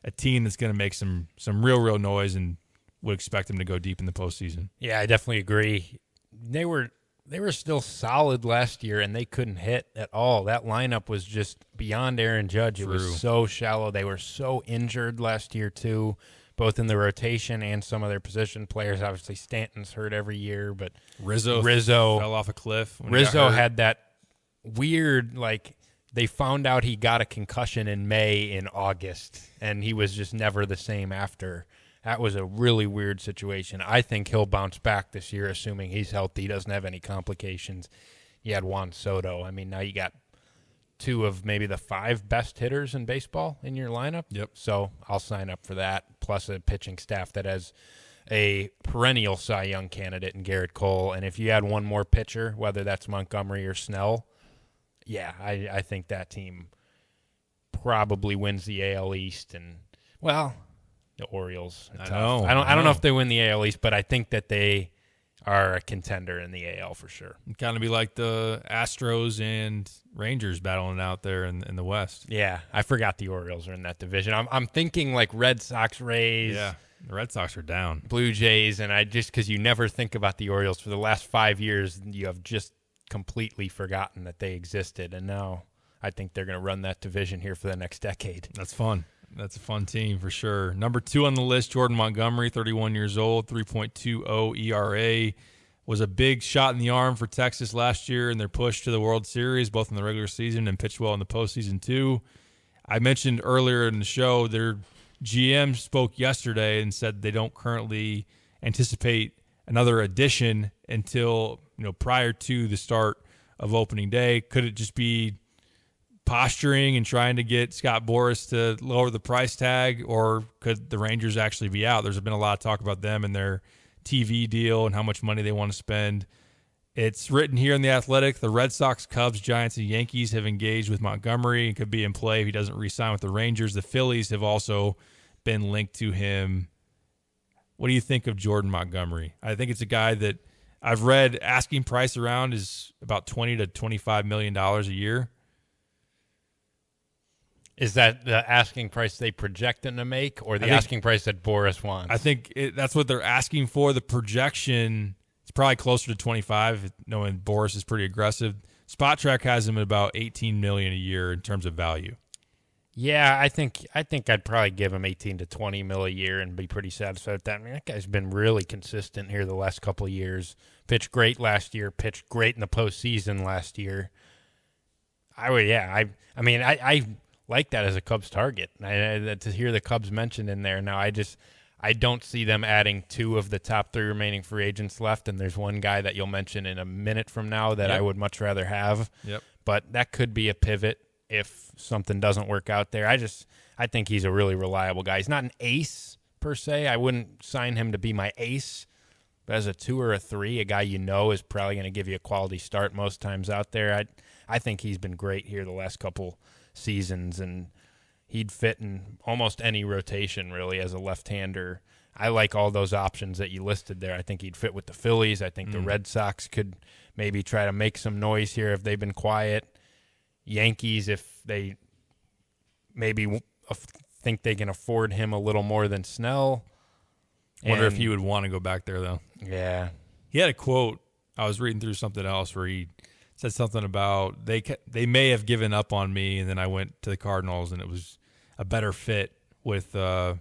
a team that's going to make some some real real noise and would expect them to go deep in the postseason. Yeah, I definitely agree. They were they were still solid last year and they couldn't hit at all. That lineup was just beyond Aaron Judge. It was so shallow. They were so injured last year too, both in the rotation and some of their position players. Obviously Stanton's hurt every year, but Rizzo Rizzo fell off a cliff. when he got Rizzo had that weird like they found out he got a concussion in May in August and he was just never the same after. That was a really weird situation. I think he'll bounce back this year assuming he's healthy, doesn't have any complications. You had Juan Soto. I mean, now you got two of maybe the five best hitters in baseball in your lineup. Yep. So I'll sign up for that. Plus a pitching staff that has a perennial Cy Young candidate in Gerrit Cole. And if you add one more pitcher, whether that's Montgomery or Snell, yeah, I, I think that team probably wins the AL East. And well, the Orioles. I know, I don't. I I don't know know. if they win the AL East, but I think that they are a contender in the AL for sure. kind of be like the Astros and Rangers battling out there in, in the West. Yeah, I forgot the Orioles are in that division. I'm I'm thinking like Red Sox, Rays, Yeah, the Red Sox are down. Blue Jays, and I just because you never think about the Orioles for the last five years, you have just completely forgotten that they existed, and now I think they're going to run that division here for the next decade. That's fun. That's a fun team for sure. Number two on the list, Jordan Montgomery, 31 years old, 3.20 ERA. Was a big shot in the arm for Texas last year in their push to the World Series, both in the regular season and pitched well in the postseason too. I mentioned earlier in the show their GM spoke yesterday and said they don't currently anticipate another addition until you know prior to the start of opening day. Could it just be posturing and trying to get Scott Boras to lower the price tag, or could the Rangers actually be out? There's been a lot of talk about them and their TV deal and how much money they want to spend. It's written here in the Athletic: the Red Sox, Cubs, Giants, and Yankees have engaged with Montgomery and could be in play if he doesn't re-sign with the Rangers. The Phillies have also been linked to him. What do you think of Jordan Montgomery? I think it's a guy that I've read asking price around is about twenty to twenty-five million dollars a year. Is that the asking price they project him to make, or the think- asking price that Boras wants? I think it, that's what they're asking for. The projection is probably closer to 25, knowing Boras is pretty aggressive. Spotrac has him at about 18 million a year in terms of value. Yeah, I think I think I'd probably give him eighteen to twenty mil a year and be pretty satisfied with that. I mean, that guy's been really consistent here the last couple of years. Pitched great last year. Pitched great in the postseason last year. I would, yeah. I, I mean, I, I like that as a Cubs target. I, I, to hear the Cubs mentioned in there now, I just, I don't see them adding two of the top three remaining free agents left. And there's one guy that you'll mention in a minute from now that I would much rather have. Yep. But that could be a pivot if something doesn't work out there. I just, I think he's a really reliable guy. He's not an ace per se. I wouldn't sign him to be my ace. But as a two or a three, a guy you know is probably going to give you a quality start most times out there. I I think he's been great here the last couple seasons, and he'd fit in almost any rotation really as a left-hander. I like all those options that you listed there. I think he'd fit with the Phillies. I think the Mm. Red Sox could maybe try to make some noise here if they've been quiet. Yankees, if they maybe think they can afford him a little more than Snell. Wonder if he would want to go back there though. Yeah. He had a quote. I was reading through something else where he said something about they they may have given up on me, and then I went to the Cardinals, and it was a better fit with uh,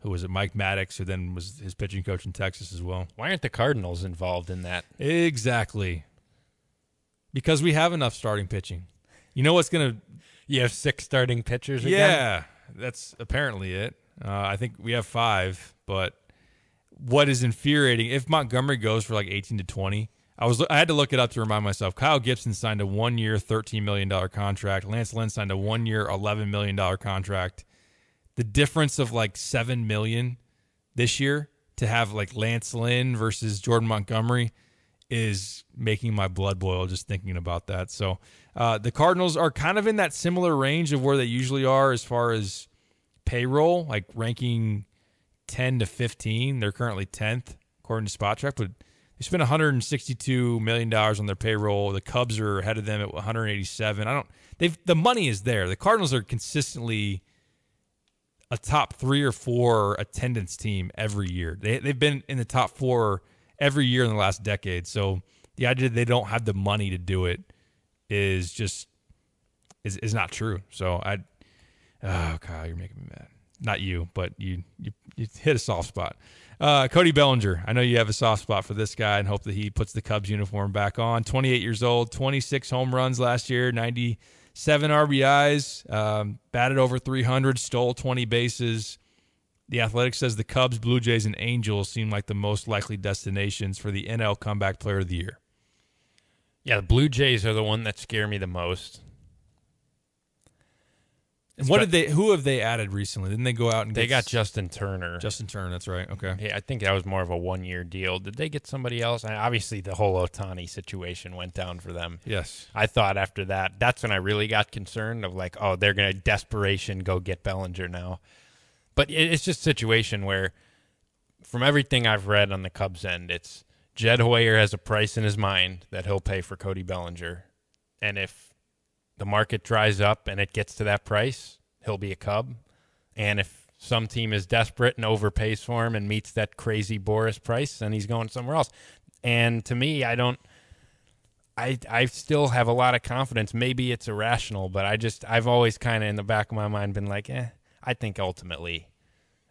who was it? Mike Maddux, who then was his pitching coach in Texas as well. Why aren't the Cardinals involved in that? Exactly. Because we have enough starting pitching. You know what's going to. You have six starting pitchers again? Yeah, that's apparently it. Uh, I think we have five, but what is infuriating, if Montgomery goes for like 18 to 20, I was I had to look it up to remind myself. Kyle Gibson signed a one year, $13 million contract. Lance Lynn signed a one year, $11 million contract. the difference of like seven million this year to have like Lance Lynn versus Jordan Montgomery is making my blood boil just thinking about that. So uh, the Cardinals are kind of in that similar range of where they usually are as far as payroll, like ranking 10 to 15. They're currently 10th according to Spotrac, but they spent 162 million dollars on their payroll. The Cubs are ahead of them at 187. I don't. They've the money is there. The Cardinals are consistently a top three or four attendance team every year. They they've been in the top four every year in the last decade. So the idea that they don't have the money to do it is just is is not true. So I, oh Kyle, you're making me mad. Not you, but you you, you hit a soft spot. Uh, Cody Bellinger, I know you have a soft spot for this guy and hope that he puts the Cubs uniform back on. 28 years old, 26 home runs last year, 97 RBIs, um, batted over 300, stole 20 bases. The Athletic says the Cubs, Blue Jays, and Angels seem like the most likely destinations for the NL Comeback Player of the Year. Yeah, the Blue Jays are the one that scare me the most. And what did they? Who have they added recently? Didn't they go out and They get got s- Justin Turner. Justin Turner? That's right. Okay. Yeah, I think that was more of a one-year deal. Did they get somebody else? I, obviously, the whole Ohtani situation went down for them. Yes. I thought after that, that's when I really got concerned of like, oh, they're gonna desperation go get Bellinger now. But it's just a situation where, from everything I've read on the Cubs end, it's Jed Hoyer has a price in his mind that he'll pay for Cody Bellinger, and if the market dries up and it gets to that price, he'll be a Cub. And if some team is desperate and overpays for him and meets that crazy Boras price, then he's going somewhere else. And to me, I don't. I I still have a lot of confidence. Maybe it's irrational, but I just I've always kind of in the back of my mind been like, eh. I think ultimately,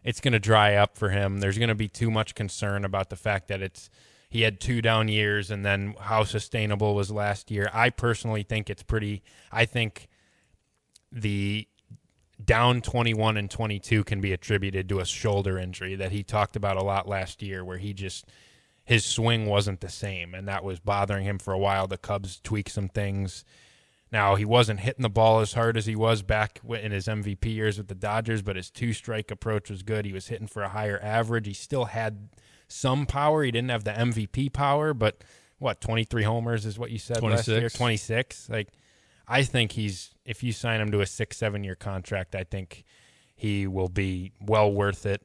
it's going to dry up for him. There's going to be too much concern about the fact that it's he had two down years and then how sustainable was last year. I personally think it's pretty. I think the down 21 and 22 can be attributed to a shoulder injury that he talked about a lot last year where he just his swing wasn't the same and that was bothering him for a while the cubs tweaked some things now he wasn't hitting the ball as hard as he was back in his mvp years with the dodgers but his two strike approach was good he was hitting for a higher average he still had some power he didn't have the mvp power but what 23 homers is what you said last year 26. 26 like I think he's if you sign him to a six seven year contract, I think he will be well worth it.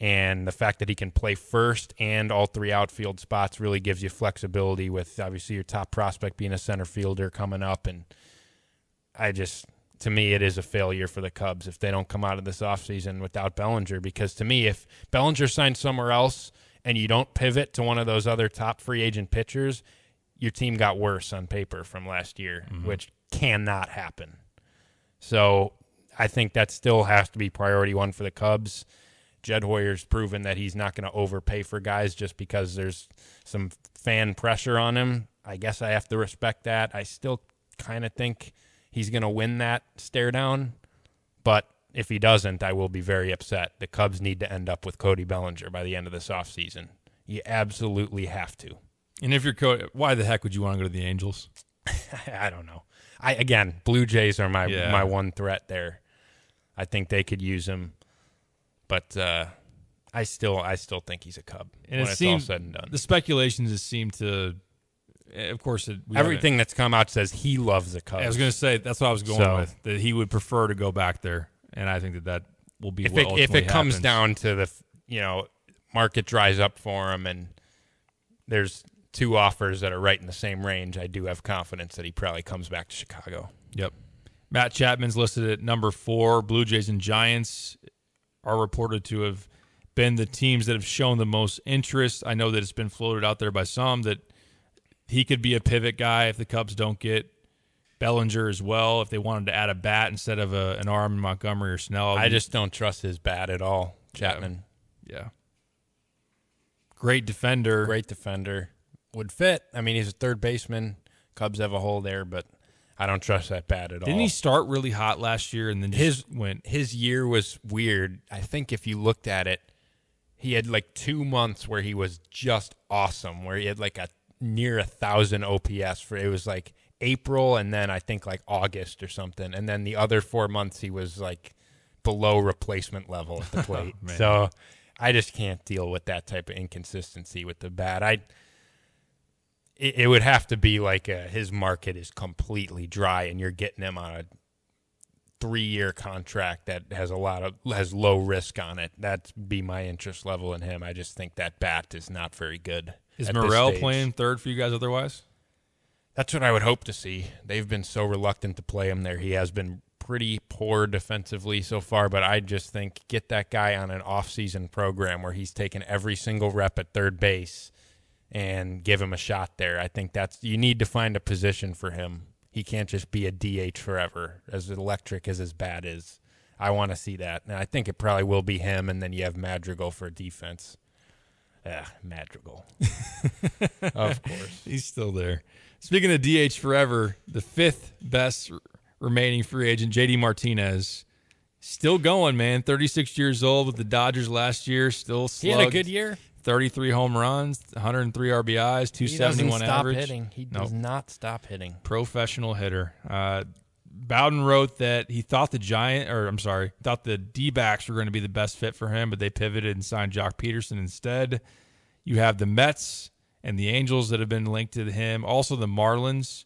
And the fact that he can play first and all three outfield spots really gives you flexibility. With obviously your top prospect being a center fielder coming up, and I just to me it is a failure for the Cubs if they don't come out of this offseason without Bellinger. Because to me, if Bellinger signs somewhere else and you don't pivot to one of those other top free agent pitchers, your team got worse on paper from last year, mm-hmm. which cannot happen. So I think that still has to be priority one for the Cubs. Jed Hoyer's proven that he's not going to overpay for guys just because there's some fan pressure on him. I guess I have to respect that. I still kind of think he's going to win that stare down, but if he doesn't, I will be very upset. The Cubs need to end up with Cody Bellinger by the end of this offseason. You absolutely have to. And if you're co- why the heck would you want to go to the Angels? I don't know. I again, Blue Jays are my Yeah. my one threat there. I think they could use him, but uh, I still I still think he's a Cub And when it it's seems all said and done. the speculations just seem to, Eh, of course, it, Everything that's come out says he loves the Cubs. I was going to say that's what I was going So- with that he would prefer to go back there, and I think that that will be if it, if it comes happens. down to the you know market dries up for him and there's two offers that are right in the same range, I do have confidence that he probably comes back to Chicago. Yep. Matt Chapman's listed at number four. Blue Jays and Giants are reported to have been the teams that have shown the most interest. I know that it's been floated out there by some that he could be a pivot guy if the Cubs don't get Bellinger as well. If they wanted to add a bat instead of a, an arm in Montgomery or Snell, I just don't trust his bat at all, Chapman. Yeah. Great defender. Great defender. Would fit. I mean, he's a third baseman. Cubs have a hole there, but I don't trust that bat at all. Didn't he start really hot last year and then just his went? his year was weird. I think if you looked at it, he had like two months where he was just awesome, where he had like a near a thousand OPS for it was like April and then I think like August or something, and then the other four months he was like below replacement level at the plate. Oh, man. so I just can't deal with that type of inconsistency with the bat. I it, it would have to be like a, his market is completely dry and you're getting him on a three year contract that has a lot of has low risk on it. That'd be my interest level in him. I just think that bat is not very good. Is Morel playing third for you guys otherwise? That's what I would hope to see. They've been so reluctant to play him there. He has been pretty poor defensively so far, but I just think get that guy on an off-season program where he's taken every single rep at third base and give him a shot there. I think that's you need to find a position for him. He can't just be a DH forever, as electric as his bat is. I want to see that, and I think it probably will be him. And then you have Madrigal for defense. Ah, Madrigal, of course. He's still there. Speaking of DH forever, the fifth best remaining free agent, JD Martinez, still going, man. 36 years old with the Dodgers last year, still He had a good year. 33 home runs, 103 RBIs, 271 He 271 doesn't stop average. hitting. He does Nope. not stop hitting. Professional hitter. Uh, Bowden wrote that he thought the Giant, or I'm sorry, thought the D backs were going to be the best fit for him, but they pivoted and signed Joc Pederson instead. You have the Mets and the Angels that have been linked to him. Also, the Marlins,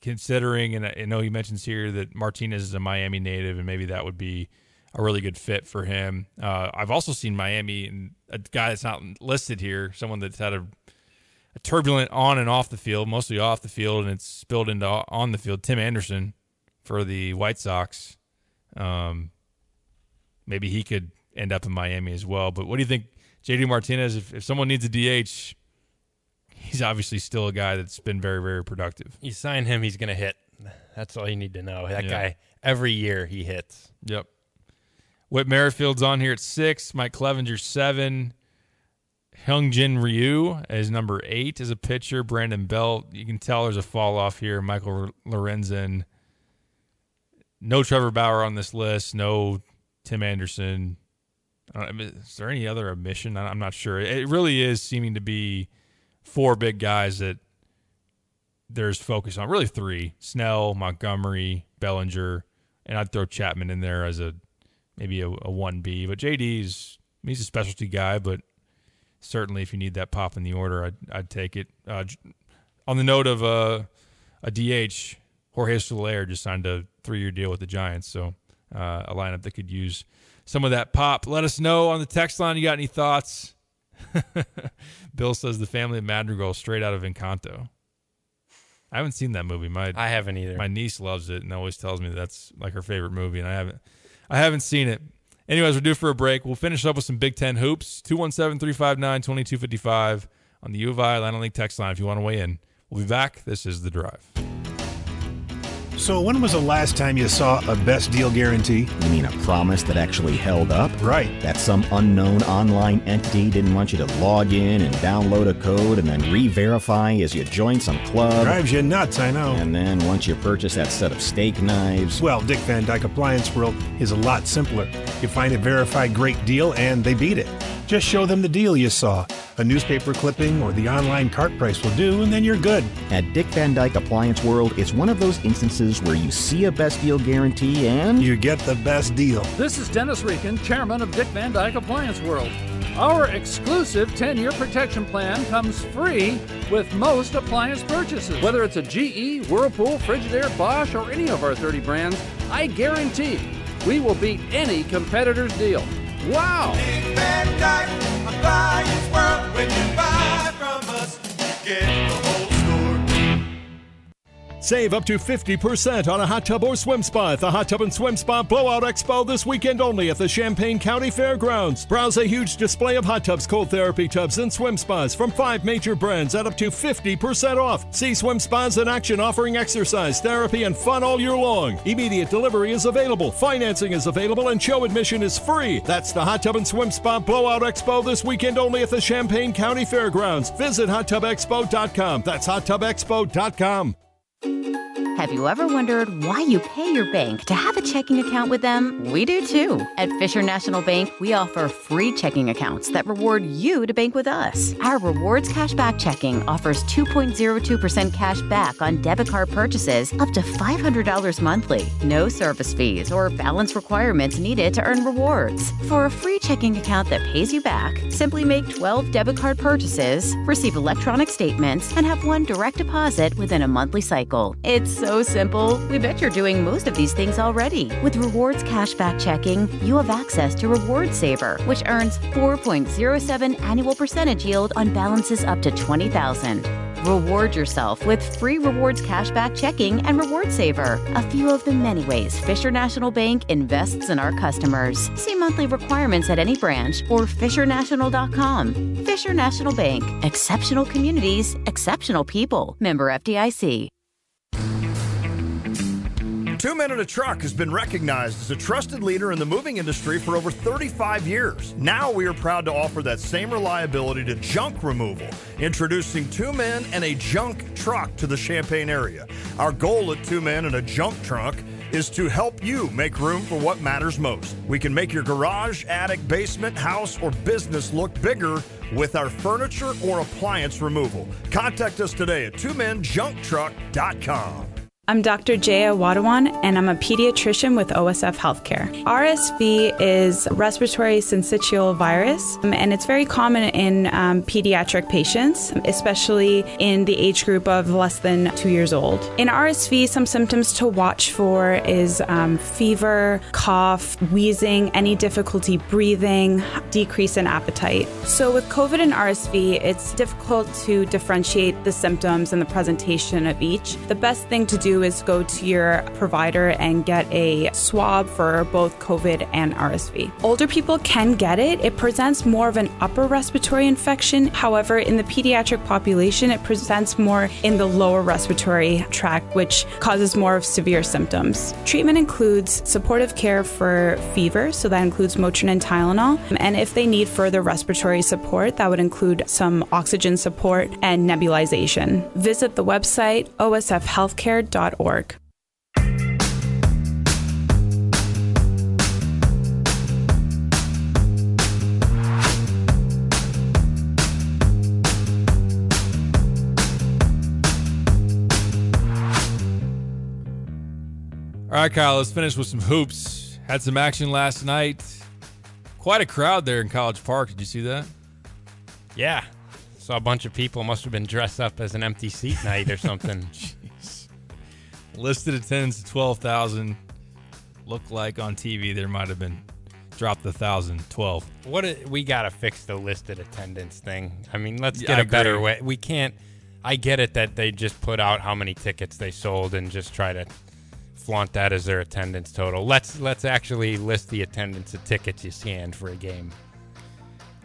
considering, and I know he mentions here that Martinez is a Miami native, and maybe that would be a really good fit for him. Uh, I've also seen Miami, and a guy that's not listed here, someone that's had a a turbulent on and off the field, mostly off the field, and it's spilled into on the field. Tim Anderson for the White Sox. Um, maybe he could end up in Miami as well. But what do you think, JD Martinez? If, if someone needs a DH, he's obviously still a guy that's been very, very productive. You sign him, he's going to hit. That's all you need to know. That Yeah. guy, every year he hits. Yep. Whit Merrifield's on here at six. Mike Clevinger seven. Hyun-jin Ryu is number eight as a pitcher. Brandon Belt. You can tell there's a fall off here. Michael Lorenzen. No Trevor Bauer on this list. No Tim Anderson. Is there any other omission? I'm not sure. It really is seeming to be four big guys that there's focus on. Really three: Snell, Montgomery, Bellinger, and I'd throw Chapman in there as a maybe a, a one B. But JD's he's a specialty guy, but certainly if you need that pop in the order, I'd I'd take it. Uh, on the note of uh, a DH, Jorge Soler just signed a three year deal with the Giants, so uh, a lineup that could use some of that pop. Let us know on the text line. You got any thoughts? Bill says the family of Madrigal straight out of Encanto. I haven't seen that movie. My I haven't either. My niece loves it and always tells me that's like her favorite movie, and I haven't I haven't seen it. Anyways, we're due for a break. We'll finish up with some Big Ten hoops. 217-359-2255 on the U of I Atlanta League text line if you want to weigh in. We'll be back. This is The Drive. So, when was the last time you saw a best deal guarantee? You mean a promise that actually held up? Right. That some unknown online entity didn't want you to log in and download a code and then re verify as you join some club. Drives you nuts, I know. And then once you purchase that set of steak knives. Well, Dick Van Dyke Appliance World is a lot simpler. You find a verified great deal and they beat it. Just show them the deal you saw. A newspaper clipping or the online cart price will do, and then you're good. At Dick Van Dyke Appliance World, it's one of those instances where you see a best deal guarantee and. You get the best deal. This is Dennis Reekin, chairman of Dick Van Dyke Appliance World. Our exclusive 10 year protection plan comes free with most appliance purchases. Whether it's a GE, Whirlpool, Frigidaire, Bosch, or any of our 30 brands, I guarantee we will beat any competitor's deal. Wow! Save up to 50% on a hot tub or swim spa at the Hot Tub and Swim Spa Blowout Expo this weekend only at the Champaign County Fairgrounds. Browse a huge display of hot tubs, cold therapy tubs, and swim spas from five major brands at up to 50% off. See swim spas in action offering exercise, therapy, and fun all year long. Immediate delivery is available, financing is available, and show admission is free. That's the Hot Tub and Swim Spa Blowout Expo this weekend only at the Champaign County Fairgrounds. Visit hottubexpo.com. That's hottubexpo.com. Have you ever wondered why you pay your bank to have a checking account with them? We do too. At Fisher National Bank, we offer free checking accounts that reward you to bank with us. Our Rewards Cashback Checking offers 2.02% cash back on debit card purchases up to $500 monthly. No service fees or balance requirements needed to earn rewards. For a free checking account that pays you back, simply make 12 debit card purchases, receive electronic statements, and have one direct deposit within a monthly cycle. It's so simple. We bet you're doing most of these things already. With Rewards Cashback Checking, you have access to Reward Saver, which earns 4.07 annual percentage yield on balances up to 20,000. Reward yourself with free rewards cashback checking and reward saver. A few of the many ways Fisher National Bank invests in our customers. See monthly requirements at any branch or fishernational.com. Fisher National Bank. Exceptional communities, exceptional people. Member FDIC. Two Men in a Truck has been recognized as a trusted leader in the moving industry for over 35 years. Now we are proud to offer that same reliability to junk removal, introducing Two Men and a Junk Truck to the Champaign area. Our goal at Two Men and a Junk Truck is to help you make room for what matters most. We can make your garage, attic, basement, house, or business look bigger with our furniture or appliance removal. Contact us today at twomeninajunktruck.com. I'm Dr. Jaya Wadawan, and I'm a pediatrician with OSF Healthcare. RSV is respiratory syncytial virus, um, and it's very common in um, pediatric patients, especially in the age group of less than two years old. In RSV, some symptoms to watch for is um, fever, cough, wheezing, any difficulty breathing, decrease in appetite. So, with COVID and RSV, it's difficult to differentiate the symptoms and the presentation of each. The best thing to do is go to your provider and get a swab for both COVID and RSV. Older people can get it. It presents more of an upper respiratory infection. However, in the pediatric population, it presents more in the lower respiratory tract, which causes more of severe symptoms. Treatment includes supportive care for fever, so that includes Motrin and Tylenol. And if they need further respiratory support, that would include some oxygen support and nebulization. Visit the website osfhealthcare.org. All right, Kyle, let's finish with some hoops. Had some action last night. Quite a crowd there in College Park. Did you see that? Yeah. Saw a bunch of people must have been dressed up as an empty seat night or something. Listed attendance at 12,000. Looked like on TV there might have been dropped the thousand, 12. What a, we got to fix the listed attendance thing. I mean, let's get a better way. We can't. I get it that they just put out how many tickets they sold and just try to flaunt that as their attendance total. Let's let's actually list the attendance of tickets you scanned for a game.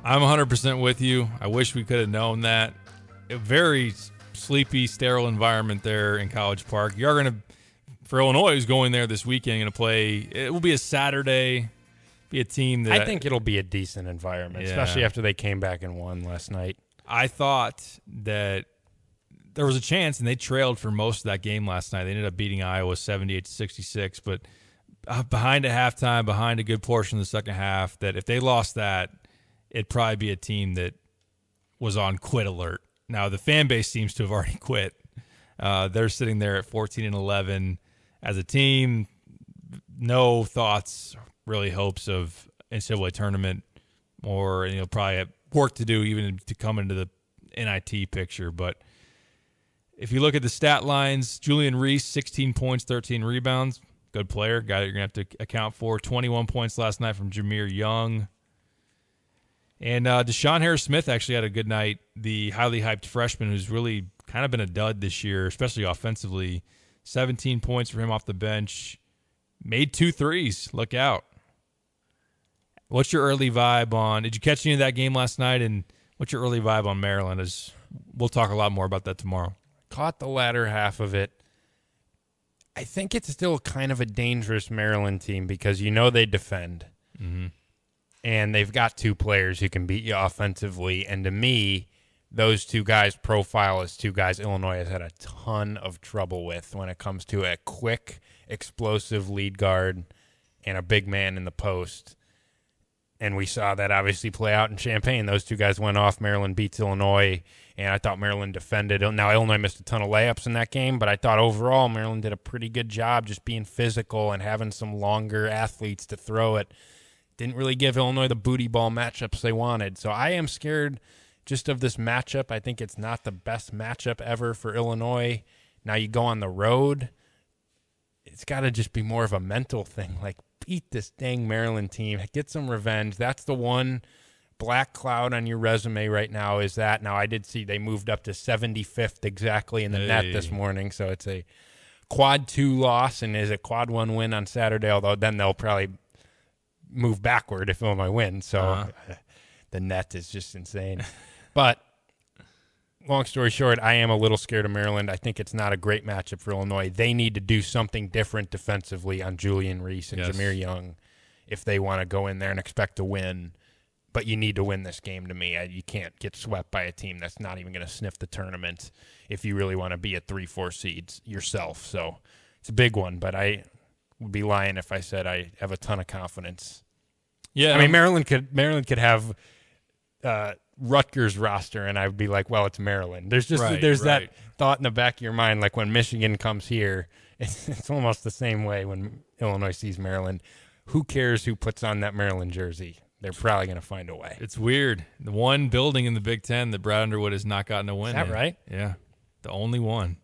I'm 100% with you. I wish we could have known that. A very sleepy, sterile environment there in College Park. You're going to, for Illinois, who's going there this weekend, going to play. It will be a Saturday. Be a team that I think it'll be a decent environment, Yeah. especially after they came back and won last night. I thought that there was a chance, and they trailed for most of that game last night. They ended up beating Iowa 78 to 66, but uh, behind at halftime, behind a good portion of the second half, that if they lost that, it'd probably be a team that was on quit alert. Now, the fan base seems to have already quit. Uh, they're sitting there at 14 and 11 as a team. No thoughts, really hopes of NCAA tournament, or you know probably work to do even to come into the NIT picture. But if you look at the stat lines, Julian Reese, 16 points, 13 rebounds, good player, guy that you're gonna have to account for. 21 points last night from Jahmir Young. And uh, DeShawn Harris-Smith actually had a good night. The highly hyped freshman who's really kind of been a dud this year, especially offensively. 17 points for him off the bench. Made two threes. Look out. What's your early vibe on? Did you catch any of that game last night? And what's your early vibe on Maryland? As we'll talk a lot more about that tomorrow. Caught the latter half of it. I think it's still kind of a dangerous Maryland team because you know they defend. Mm-hmm. And they've got two players who can beat you offensively. And to me, those two guys profile as two guys Illinois has had a ton of trouble with when it comes to a quick, explosive lead guard and a big man in the post. And we saw that obviously play out in Champaign. Those two guys went off. Maryland beats Illinois, and I thought Maryland defended. Now, Illinois missed a ton of layups in that game, but I thought overall Maryland did a pretty good job just being physical and having some longer athletes to throw it. Didn't really give Illinois the booty ball matchups they wanted. So I am scared just of this matchup. I think it's not the best matchup ever for Illinois. Now you go on the road. It's got to just be more of a mental thing. Like, beat this dang Maryland team, get some revenge. That's the one black cloud on your resume right now is that. Now, I did see they moved up to 75th exactly in the net this morning. So it's a quad two loss and is a quad one win on Saturday, although then they'll probably move backward if Illinois wins. So Uh-huh. the net is just insane. but long story short, I am a little scared of Maryland. I think it's not a great matchup for Illinois. They need to do something different defensively on Julian Reese and Yes. Jahmir Young if they want to go in there and expect to win. But you need to win this game to me. You can't get swept by a team that's not even going to sniff the tournament if you really want to be a three, four seeds yourself. So it's a big one, but I would be lying if I said I have a ton of confidence. Yeah, I mean um, Maryland could Maryland could have uh, Rutgers roster, and I would be like, well, it's Maryland. There's just Right, there's right. that thought in the back of your mind, like when Michigan comes here, it's, it's almost the same way when Illinois sees Maryland. Who cares who puts on that Maryland jersey? They're probably going to find a way. It's weird. The one building in the Big Ten that Brad Underwood has not gotten a win. that in. right? Yeah, the only one.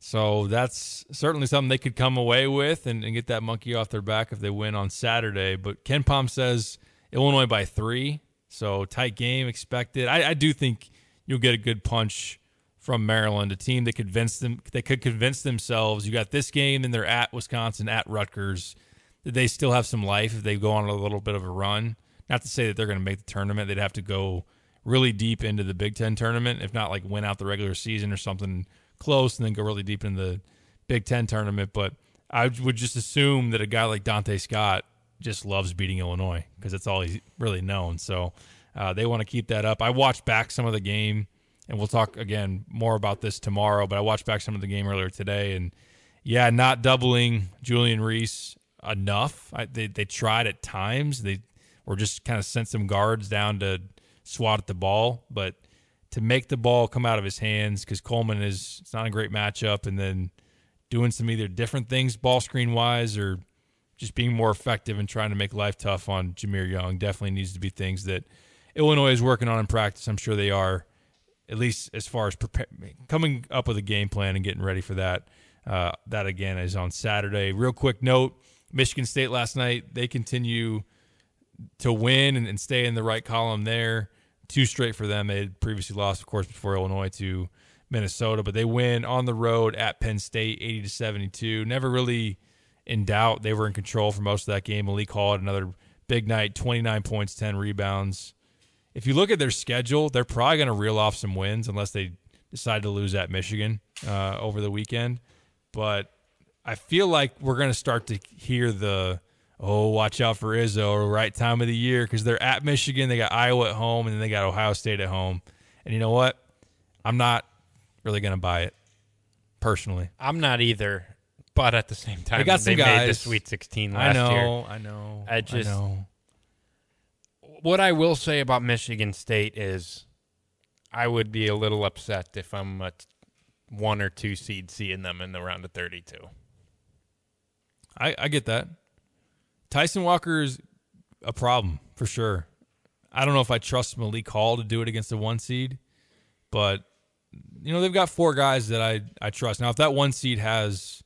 So that's certainly something they could come away with and, and get that monkey off their back if they win on Saturday. But KenPom says Illinois by three, so tight game expected. I, I do think you'll get a good punch from Maryland, a team that convince them they could convince themselves. You got this game, and they're at Wisconsin, at Rutgers. That they still have some life if they go on a little bit of a run. Not to say that they're going to make the tournament. They'd have to go really deep into the Big Ten tournament, if not like win out the regular season or something close, and then go really deep in the Big Ten tournament. But I would just assume that a guy like Donta Scott just loves beating Illinois because that's all he's really known. So uh, they want to keep that up. I watched back some of the game, and we'll talk again more about this tomorrow. But I watched back some of the game earlier today, and yeah, not doubling Julian Reese enough. I, they they tried at times. They were just kind of sent some guards down to swat at the ball, but to make the ball come out of his hands because Coleman is it's not a great matchup, and then doing some either different things ball screen wise or just being more effective and trying to make life tough on Jahmir Young definitely needs to be things that Illinois is working on in practice. I'm sure they are, at least as far as coming up with a game plan and getting ready for that. Uh, that again is on Saturday. Real quick note: Michigan State last night they continue to win and, and stay in the right column there. Two straight for them. They had previously lost, of course, before Illinois to Minnesota, but they win on the road at Penn State, eighty to seventy-two. Never really in doubt. They were in control for most of that game. Malik Hall had another big night, twenty-nine points, ten rebounds. If you look at their schedule, they're probably going to reel off some wins unless they decide to lose at Michigan uh, over the weekend. But I feel like we're going to start to hear the oh, watch out for Izzo, right time of the year because they're at Michigan, they got Iowa at home, and then they got Ohio State at home. And you know what? I'm not really going to buy it personally. I'm not either, but at the same time, They got some made the. Sweet 16 I last know, year. I know, I know. I just know. what I will say about Michigan State is, I would be a little upset if I'm a one or two seed seeing them in the round of 32. I, I get that. Tyson Walker is a problem for sure. I don't know if I trust Malik Hall to do it against the one seed, but you know they've got four guys that I I trust. Now, if that one seed has,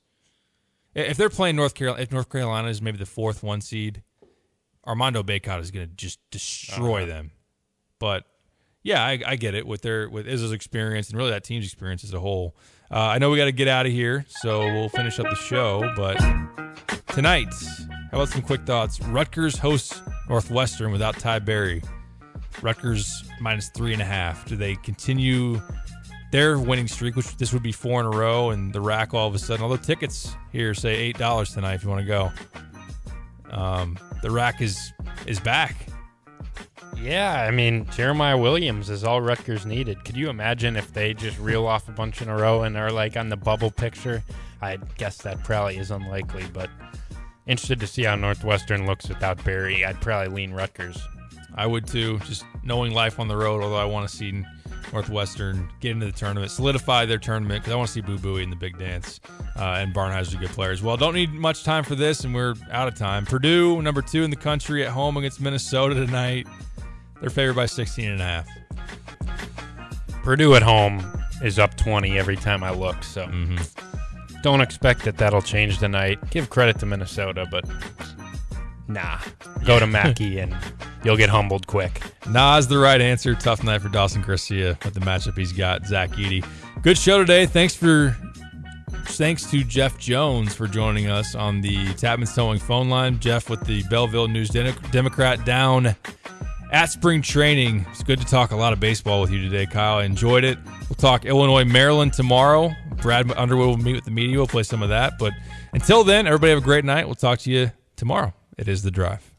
if they're playing North Carolina, if North Carolina is maybe the fourth one seed, Armando Bacot is going to just destroy Uh-huh. them. But yeah, I, I get it with their with Izzo's experience and really that team's experience as a whole. Uh, I know we got to get out of here, so we'll finish up the show. But tonight, how about some quick thoughts? Rutgers hosts Northwestern without Ty Berry. Rutgers minus three and a half. Do they continue their winning streak, which this would be four in a row, and the rack all of a sudden? Although tickets here say eight dollars tonight if you want to go. Um, the rack is is back. Yeah, I mean Jeremiah Williams is all Rutgers needed. Could you imagine if they just reel off a bunch in a row and are like on the bubble picture? I guess that probably is unlikely, but interested to see how Northwestern looks without Berry. I'd probably lean Rutgers. I would too, just knowing life on the road. Although I want to see Northwestern get into the tournament, solidify their tournament because I want to see Boo Buie in the big dance. Uh, and Barnhizer's a good player as well. Don't need much time for this, and we're out of time. Purdue, number two in the country, at home against Minnesota tonight. They're favored by 16 and a half. Purdue at home is up 20 every time I look, so Mm-hmm. Don't expect that that'll change tonight. Give credit to Minnesota, but nah. Go to Mackey and you'll get humbled quick. Nas the right answer. Tough night for Dawson Garcia with the matchup he's got. Zach Edey. Good show today. Thanks for thanks to Jeff Jones for joining us on the Tapman's Towing phone line. Jeff with the Belleville News Democrat down at spring training. It's good to talk a lot of baseball with you today, Kyle. I enjoyed it. We'll talk Illinois, Maryland tomorrow. Brad Underwood will meet with the media. We'll play some of that. But until then, everybody have a great night. We'll talk to you tomorrow. It is the drive.